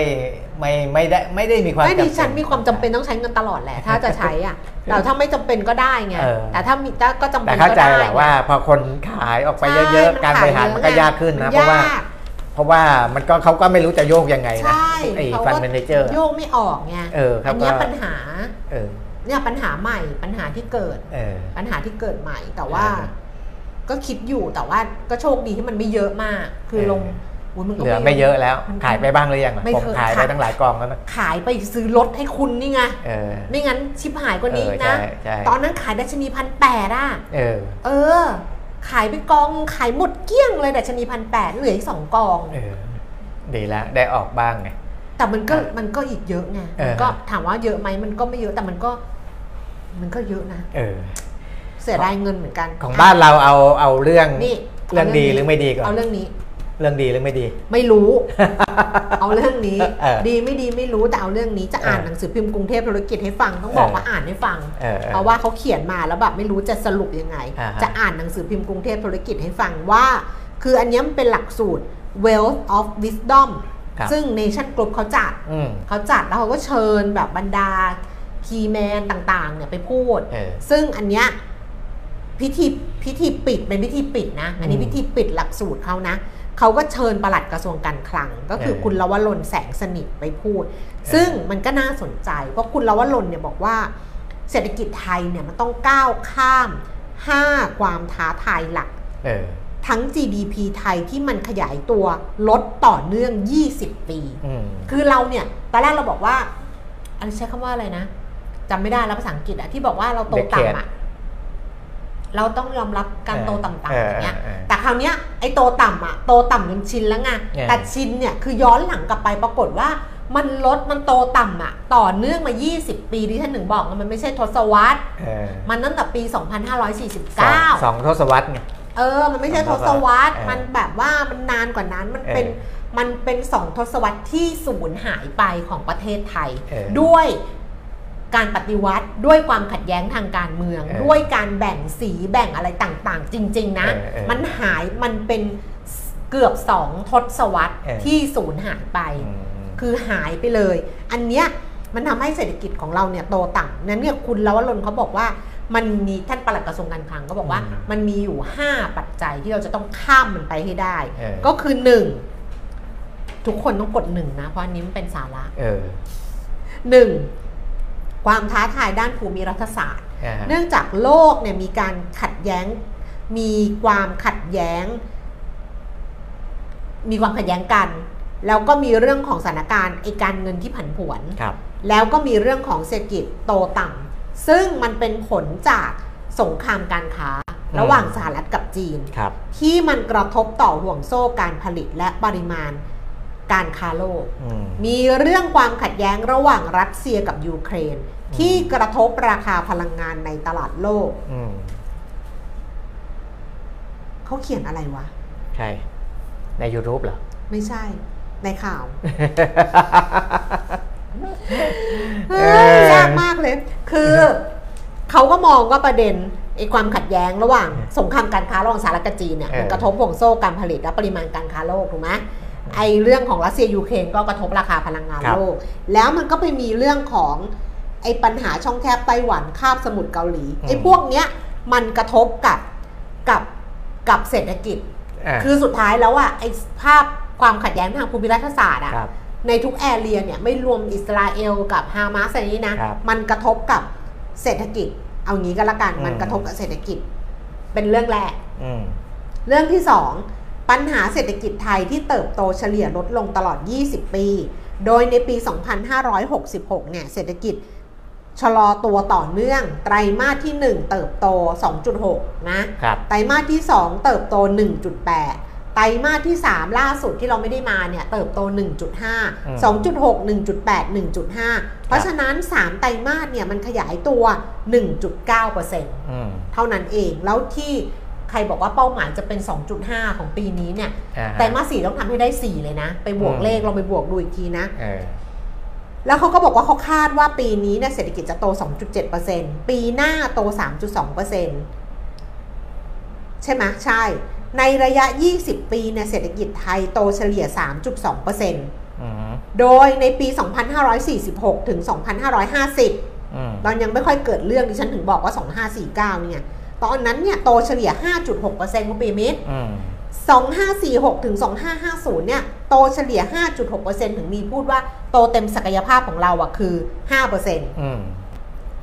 ไม่ไม่ได้ไม่ได้มีความไม่ดิจำเป็ฉันมีความจำเป็นต้องใช้เงินตลอดแหละ ถ้าจะใช้อะแต่ถ้าไม่จำเป็นก็ได้ไงเออแต่ถ้ามีถ้าก็จำเป็แต่นเข้าก็ใจได้แหละว่า พอคนขายออกไปเยอะใช่ๆการบริหารมันก็ขยากขึ้นนะมัเพราะว่ายกเพราะว่ามันก็เขาก็ไม่รู้จะโยกยังไงนะใช่ไอ้เขาฟันก็เมนเจอร์โยกไม่ออกไงเออครับนเนี้ยก็ปัญหาเออเนี่ยปัญหาใหม่ปัญหาที่เกิดเออปัญหาที่เกิดใหม่แต่ว่าเออก็คิดอยู่แต่ว่าก็โชคดีที่มันไม่เยอะมาก คือเออลงอุ๊ย มันก็เหลือไม่เยอะแล้วมันขายไปบ้างหรือยังอะไม่ผมเคยขายไปขายตั้งหลายกองแล้วนะขายไปซื้อรถให้คุณนี่ไงเออไม่งั้นชิบหายกว่านี้เออนะใช่ใช่ตอนนั้นขายดัชนีพันแปดอะเออ เออ ขายไปกองขายหมดเกลี้ยงเลยดัชนีพันแปดเหลืออีกสองกองเออดีแล้วได้ออกบ้างไงแต่มันก็เออมันก็อีกเยอะไงเออมันก็ถามว่าเยอะไหมมันก็ไม่เยอะแต่มันก็ มันก็เยอะนะเออ เสียดายเงินเหมือนกัน ของบ้านเราเอาเอาเรื่องนี่เรื่องดีหรือไม่ดีก่อนเอาเรื่องนี้ เรื่องดีหรือไม่ดี ไม่รู้ เอาเรื่องนี้เออดีไม่ดีไม่รู้แต่เอาเรื่องนี้จะอ่านเออหนังสือพิมพ์กรุงเทพธุรกิจให้ฟังต้องบอกเออว่าอ่านให้ฟังเออเออเพราะว่าเขาเขียนมาแล้วแบบไม่รู้จะสรุปยังไงอ่าฮะจะอ่านหนังสือพิมพ์กรุงเทพธุรกิจให้ฟังว่า คืออันเนี้ยมันเป็นหลักสูตร Wealth of Wisdom ครับซึ่ง Nation Group เขาจัดอืมเขาจัดแล้วเขาก็เชิญแบบบรรดาคีแมนต่างๆเนี่ยไปพูดเออซึ่งอันเนี้ยพิธีพิธีปิดเป็นพิธีปิดนะ อันนี้อืมพิธีปิดหลักสูตรเขานะ เขาก็เชิญปลัดกระทรวงการคลัง ก็คือเออคุณลวรนแสงสนิทไปพูด ซึ่งมันก็น่าสนใจ เพราะคุณลวรนเนี่ยบอกว่า เศรษฐกิจไทยเนี่ยมันต้องก้าวข้าม 5 ความท้าทายหลักเออทั้ง GDP ไทยที่มันขยายตัวลดต่อเนื่อง 20 ปีอืมคือเราเนี่ย ตอนแรกเราบอกว่า อันนใช้คำว่าอะไรนะจำไม่ได้แล้วภาษาอังกฤษอะที่บอกว่าเราโต Decade ต่ำอะ เราต้องยอมรับการโตต่ำๆอย่างเงี้ยเออเออเออแต่คราวเนี้ยไอ้โตต่ำอะโตต่ำจนชินแล้วไงเออแต่ชินเนี่ยคือย้อนหลังกลับไปปรากฏว่ามันลดมันโตต่ำอะต่อเนื่องมา 20 ปีที่ท่านหนึ่งบอกว่ามันไม่ใช่ทศวรรษเออมันตั้งแต่ปีสอง2549 สองทศวรรษไงเออ มันไม่ใช่ทศวรรษเออมันแบบว่ามันนานกว่านั้นมันเป็นเออมันเป็นสองทศวรรษที่สูญหายไปของประเทศไทยเออด้วย การปฏิวัติด้วยความขัดแย้งทางการเมืองเออด้วยการแบ่งสีแบ่งอะไรต่างๆ จริง ๆ นะเออเออมันหายมันเป็นเกือบสองทศวรรษเออที่สูญหายไปอืมคือหายไปเลย อันเนี้ยมันทำให้เศรษฐกิจของเราเนี่ยโตต่ำนั้นเนี่ยคุณลวรนเขาบอกว่ามันมีท่านปลัดกระทรวงการคลังก็บอกว่าอืมมันมีอยู่ 5 ปัจจัยที่เราจะต้องข้ามมันไปให้ได้เออก็คือ 1 ทุกคนต้องกดหนึ่งนะ เพราะอันนี้มันเป็นสาระเออ 1. ความท้าทายด้านภูมิรัฐศาสตร์อ่าฮะเนื่องจากโลกเนี่ยมีการขัดแย้ง มีความขัดแย้ง มีความขัดแย้งกัน แล้วก็มีเรื่องของสถานการณ์ไอการเงินที่ผันผวนครับแล้วก็มีเรื่องของเศรษฐกิจโตต่ำซึ่งมันเป็นผลจากสงครามการค้าระหว่างสหรัฐกับจีนครับที่มันกระทบต่อห่วงโซ่การผลิตและปริมาณ การค้าโลกอืมมีเรื่องความขัดแย้งระหว่างรัสเซียกับยูเครน ที่กระทบราคาพลังงานในตลาดโลกอืมเขาเขียนอะไรวะ ใช่ ใน YouTube เหรอ ไม่ใช่ ในข่าวเอเอ้อยยากมากเลย คือเขาก็มองว่าประเด็นไอ้ความขัดแย้งระหว่างสงครามการค้าระหว่างสหรัฐกับจีนเนี่ยเออมันกระทบห่วงโซ่การผลิตและปริมาณการค้าโลกถูกไหม ไอ้เรื่องของรัสเซียยูเครนก็กระทบราคาพลังงานครับโลก แล้วมันก็ไปมีเรื่องของไอ้ปัญหาช่องแคบไต้หวันคาบสมุทรเกาหลีไอ้พวกเนี้ยมันกระทบกับกับกับเศรษฐกิจอ่าคือสุดท้ายแล้วอะไอ้ภาพความขัดแย้งทางภูมิรัฐศาสตร์อะครับในทุกแอเรียเนี่ยไม่รวมอิสราเอลกับฮามาสอะไรนี้นะครับมันกระทบกับเศรษฐกิจ เอางี้ก็แล้วกันอืมมันกระทบกับเศรษฐกิจ เป็นเรื่องแรกอืมเรื่องที่2 ปัญหาเศรษฐกิจไทยที่เติบโตเฉลี่ยลดลงตลอด 20 ปี โดยในปี 2566 เนี่ย เศรษฐกิจชะลอตัวต่อเนื่อง ไตรมาสที่ 1 เติบโต 2.6 นะครับไตรมาสที่ 2 เติบโต 1.8 ไตรมาสที่ 3 ล่าสุดที่เราไม่ได้มาเนี่ย เติบโต 1.5 2.6 1.8 1.5 เพราะฉะนั้น 3 ไตรมาสเนี่ยมันขยายตัว 1.9%อืมเท่านั้นเอง แล้วที่ ใครบอกว่าเป้าหมายจะเป็น 2.5 ของปีนี้เนี่ยอ่าฮะแต่มาสสี่ต้องทำให้ได้ 4 เลยนะ ไปบวกอืมเลขลองไปบวกดูอีกทีนะเออแล้วเขาก็บอกว่าเขาคาดว่าปีนี้เนี่ยเศรษฐกิจจะโต 2.7%ปีหน้าโต 3.2%ใช่ไหมใช่ ในระยะ 20 ปีเนี่ยเศรษฐกิจไทยโตเฉลี่ย 3.2%อืมโดยในปี 2546 ถึง 2550อืมตอนยังไม่ค่อยเกิดเรื่องดิฉันถึงบอกว่า 2549 เนี่ย ตอนนั้นเนี่ยโตเฉลี่ย 5.6%คุณปีมิตรอืม2546 ถึง 2550 เนี่ย โตเฉลี่ย 5.6%ถึงมีพูดว่าโตเต็มศักยภาพของเราอะคือ 5%อืม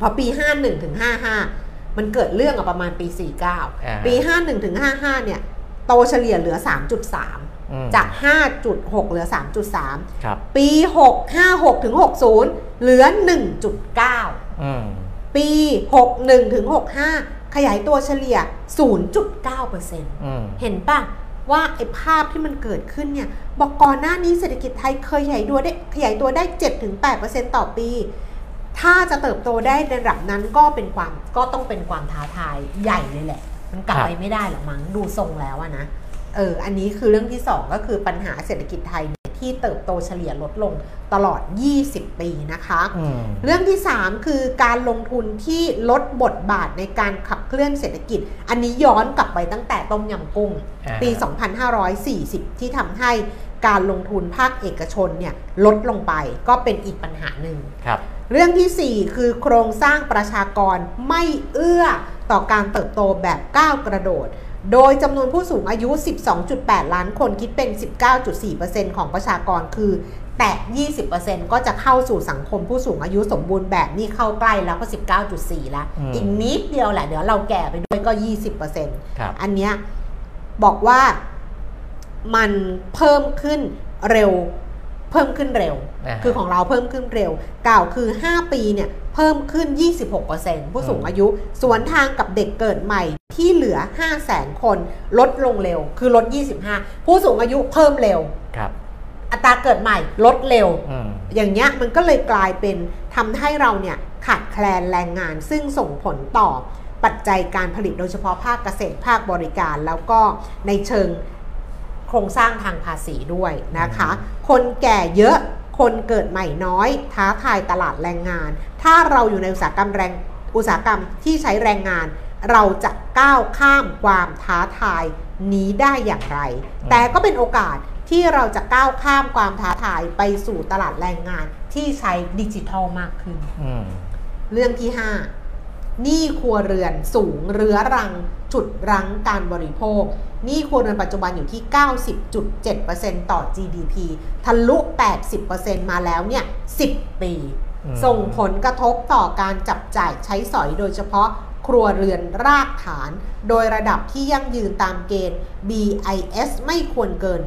พอปี 51 ถึง 55 มันเกิดเรื่องอะประมาณปีอ่า49 ปี 51 ถึง 55 เนี่ย โตเฉลี่ยเหลือ 3.3อืมจาก 5.6 เหลือ 3.3ครับปี 6 56 ถึง 60 เหลือ 1.9อืมปี 61 ถึง 65 ขยายตัวเฉลี่ย 0.9%อืมเห็นป่ะว่าไอ้ภาพที่มันเกิดขึ้นเนี่ย บอกก่อนหน้านี้เศรษฐกิจไทยเคยขยายตัวได้ขยายตัวได้ 7-8%ต่อปี ถ้าจะเติบโตได้ในระดับนั้นก็เป็นความก็ต้องเป็นความท้าทายใหญ่เลยแหละ มันกลับครับไปไม่ได้หรอกมั้งดูทรงแล้วอะนะ เอออันนี้คือเรื่องที่สองก็คือปัญหาเศรษฐกิจไทยเนี่ยที่เติบโตเฉลี่ยลดลงตลอด 20 ปีนะคะอืมเรื่องที่ 3 คือการลงทุนที่ลดบทบาทในการขับเคลื่อนเศรษฐกิจ อันนี้ย้อนกลับไปตั้งแต่ต้มยำกุ้งอ่าปี 2540 ที่ทำให้การลงทุนภาคเอกชนเนี่ยลดลงไปก็เป็นอีกปัญหาหนึ่งครับเรื่องทีสี่ 4 คือโครงสร้างประชากรไม่เอื้อต่อการเติบโตแบบก้าวกระโดด โดยจำนวนผู้สูงอายุ 12.8 ล้านคนคิดเป็น 19.4%ของประชากรคือ แตะ 20%ก็จะเข้าสู่สังคมผู้สูงอายุสมบูรณ์แบบนี่เข้าใกล้แล้วก็ 19.4 แล้วอืมอีกนิดเดียวแหละ เดี๋ยวเราแก่ไปด้วยก็ 20%ครับอันเนี้ยบอกว่ามันเพิ่มขึ้นเร็ว เพิ่มขึ้นเร็วอ่าฮะคือของเราเพิ่มขึ้นเร็วกล่าวคือ 5 ปีเนี่ย เพิ่มขึ้น 26%ผู้สูงอืมอายุ สวนทางกับเด็กเกิดใหม่ที่เหลือ 5 0 0แสนคน ลดลงเร็ว คือลด 25 ผู้สูงอายุเพิ่มเร็วครับอัตราเกิดใหม่ลดเร็วอืมอย่างเงี้ยมันก็เลยกลายเป็นทำให้เราเนี่ยขาดแคลนแรงงาน ซึ่งส่งผลต่อปัจจัยการผลิตโดยเฉพาะภาคเกษตรภาคบริการ แล้วก็ในเชิงโครงสร้างทางภาษีด้วยนะคะ คนแก่เยอะ คนเกิดใหม่น้อย ท้าทายตลาดแรงงาน ถ้าเราอยู่ในอุตสาหกรรมแรงอุตสาหกรรมที่ใช้แรงงาน เราจะก้าวข้ามความท้าทายนี้ได้อย่างไรอืมแต่ก็เป็นโอกาสที่เราจะก้าวข้ามความท้าทายไปสู่ตลาดแรงงานที่ใช้ดิจิทัลมากขึ้นอืมเรื่องที่ 5หนี้ครัวเรือนสูงเรื้อรัง จุดรั้งการบริโภคห นี้ครัวเรือนปัจจุบันอยู่ที่ 90.7%ต่อ GDP ทะลุ 80%มาแล้วเนี่ย 10 ปีอืมส่งผลกระทบต่อการจับจ่ายใช้สอยโดยเฉพาะครัวเรือนรากฐาน โดยระดับที่ยั่งยืนตามเกณฑ์ BIS ไม่ควรเกิน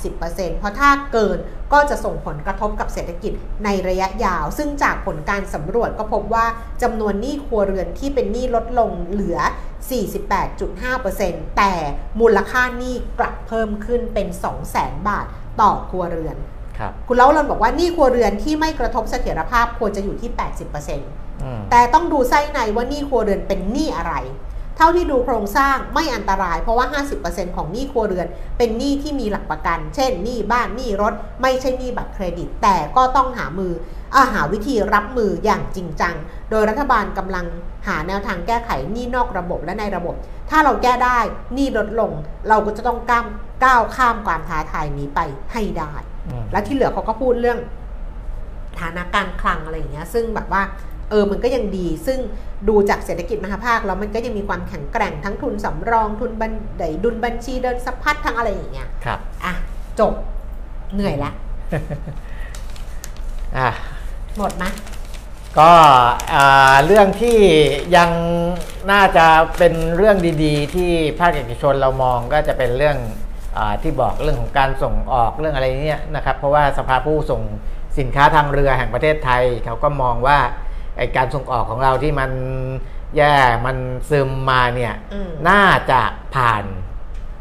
80%เพราะถ้าเกินก็จะส่งผลกระทบกับเศรษฐกิจในระยะยาว ซึ่งจากผลการสำรวจก็พบว่าจำนวนหนี้ครัวเรือนที่เป็นหนี้ลดลงเหลือ 48.5%แต่มูลค่าหนี้กลับเพิ่มขึ้นเป็น 200,000 บาทต่อครัวเรือนครับคุณเล่าเรนบอกว่าหนี้ครัวเรือนที่ไม่กระทบเสถียรภาพควรจะอยู่ที่ 80%อืมแต่ต้องดูไส้ในว่าหนี้ครัวเรือนเป็นหนี้อะไร เท่าที่ดูโครงสร้างไม่อันตราย เพราะว่า 50%ของหนี้ครัวเรือน เป็นหนี้ที่มีหลักประกัน เช่นหนี้บ้านหนี้รถ ไม่ใช่หนี้บัตรเครดิต แต่ก็ต้องหามือ อาหาวิธีรับมืออย่างจริงจัง โดยรัฐบาลกำลังหาแนวทางแก้ไขหนี้นอกระบบและในระบบ ถ้าเราแก้ได้หนี้ลดลง เราก็จะต้องก้าวก้าวข้ามความท้าทายนี้ไปให้ได้อืมและที่เหลือเขาก็พูดเรื่องฐานะการคลังอะไรอย่างเงี้ย ซึ่งแบบว่าเออ มันก็ยังดี ซึ่งดูจากเศรษฐกิจมหาภาคแล้วมันก็ยังมีความแข็งแกร่งทั้งทุนสำรอง ทุนบันไดดุลบัญชีเดินสะพัดทั้งอะไรอย่างเงี้ย ครับ อะ จบ เหนื่อยละอะ หมดไหมก็อ่าเรื่องที่ยังน่าจะเป็นเรื่องดีๆ ที่ภาคเอกชนเรามองก็จะเป็นเรื่องอาที่บอกเรื่องของการส่งออกเรื่องอะไรเนี่ยนะครับ เพราะว่าสภาผู้ส่งสินค้าทางเรือแห่งประเทศไทย เขาก็มองว่าไอการส่งออกของเราที่มันแย่มันซึมมาเนี่ยอืมน่าจะผ่าน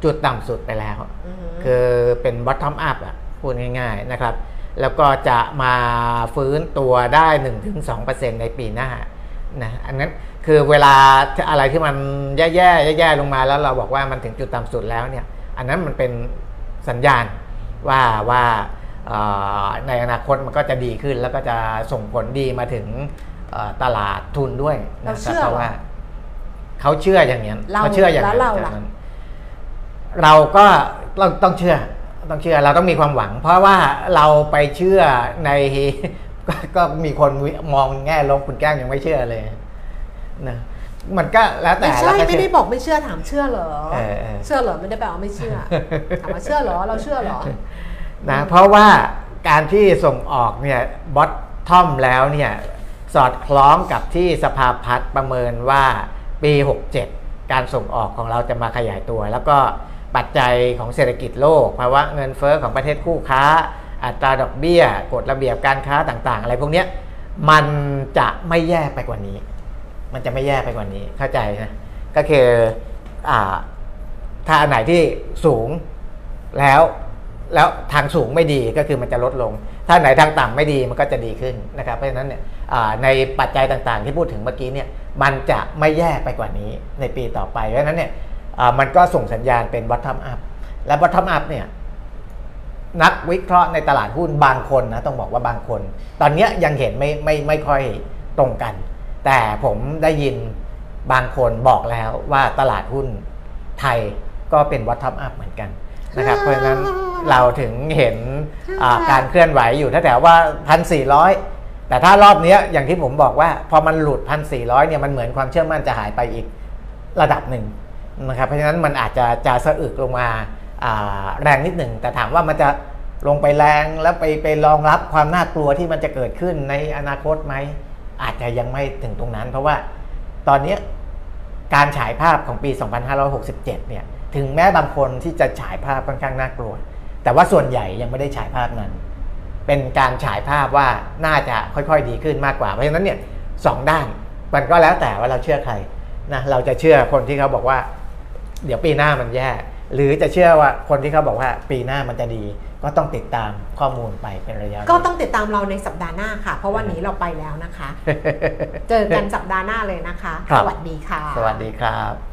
จุดต่ำสุดไปแล้วอืมคือเป็น bottom up อะพูดง่าย ๆนะครับ แล้วก็จะมาฟื้นตัวได้ 1-2%ในปีหน้านะอันนั้นคือเวลาอะไรที่มันแย่ๆแย่ๆลงมาแล้วเราบอกว่ามันถึงจุดต่ำสุดแล้วเนี่ย อันนั้นมันเป็นสัญญาณว่าว่าเอ่อในอนาคตมันก็จะดีขึ้นแล้วก็จะส่งผลดีมาถึงเอ่อตลาดทุนด้วยนะเราคเชื่รับอเพราะว่าเขาเชื่ออย่างนี้นเราเขาเชื่ออย่างแล้วนั้นเราล่ะจากนั้นเราก็ต้องต้องเชื่อ ต้องเชื่อเราต้องมีความหวัง เพราะว่าเราไปเชื่อในก็ก็มีคนมองแง่ลบคุณแก้มยังไม่เชื่อเลยนะมันก็แล้วแต่ไม่ใช่แล้วก็ไม่ได้เชื่อบอกไม่เชื่อถามเชื่อเหรอเออเออเชื่อเหรอไม่ได้แปลว่าไม่เชื่อถามว่าเชื่อเหรอเราเชื่อเหรอนะเพราะว่าการที่ส่งออกเนี่ยบอททอมแล้วเนี่ยสอดคล้องกับที่สภาพัฒน์ประเมินว่าปี 67 การส่งออกของเราจะมาขยายตัว แล้วก็ ปัจจัยของเศรษฐกิจโลกภาวะเงินเฟอ้อของประเทศคู่ค้า อัตราดอกเบี้ย กฎระเบียบการค้าต่าง ๆ อะไรพวกนี้มันจะไม่แย่ไปกว่านี้ มันจะไม่แย่ไปกว่านี้เข้าใจนะก็คืออถ้าอันไหนที่สูงแล้วแล้วทางสูงไม่ดีก็คือมันจะลดลง ถ้าไหนทางต่ำไม่ดีมันก็จะดีขึ้นนะครับ เพราะฉะนั้นเนี่ยในปัจจัยต่างๆ ที่พูดถึงเมื่อกี้เนี่ยมันจะไม่แย่ไปกว่านี้ในปีต่อไป เพราะฉะนั้นเนี่ย มันก็ส่งสัญญาณเป็น bottom up และ bottom up เนี่ยนักวิเคราะห์ในตลาดหุ้นบางคนนะต้องบอกว่าบางคน ตอนนี้ยังเห็นไม่ไม่ไม่ค่อยตรงกัน แต่ผมได้ยินบางคนบอกแล้วว่าตลาดหุ้นไทยก็เป็น bottom up เหมือนกันนะครับเพราะฉะนั้นเราถึงเห็นการเคลื่อนไหวอยู่ถ้าแต่ว่า 1,400 แต่ถ้ารอบนี้อย่างที่ผมบอกว่า พอมันหลุด 1,400เนี่ยมันเหมือนความเชื่อมั่นจะหายไปอีกระดับหนึ่ง นะครับเพราะฉะนั้นมันอาจจะจะสะอึกลงมาาแรงนิดหนึ่งแต่ถามว่ามันจะลงไปแรงแล้วไปไปรองรับความน่ากลัวที่มันจะเกิดขึ้นในอนาคตไหมอาจจะยังไม่ถึงตรงนั้น เพราะว่าตอนนี้การฉายภาพของปี 2567 เนี่ยถึงแม้บางคนที่จะฉายภาพค่อนข้างน่ากลัว แต่ว่าส่วนใหญ่ยังไม่ได้ฉายภาพนั้น เป็นการฉายภาพว่าน่าจะค่อยๆดีขึ้นมากกว่า เพราะฉะนั้นเนี่ยสองด้านมันก็แล้วแต่ว่าเราเชื่อใครนะเราจะเชื่อคนที่เขาบอกว่า เดี๋ยวปีหน้ามันแย่ หรือจะเชื่อว่าคนที่เขาบอกว่าปีหน้ามันจะดี ก็ต้องติดตามข้อมูลไปเป็นระยะ ก็ต้องติดตามเราในสัปดาห์หน้าค่ะ เพราะวันนี้เราไปแล้วนะคะ เจอกันสัปดาห์หน้าเลยนะคะครับสวัสดีค่ะ สวัสดีครับ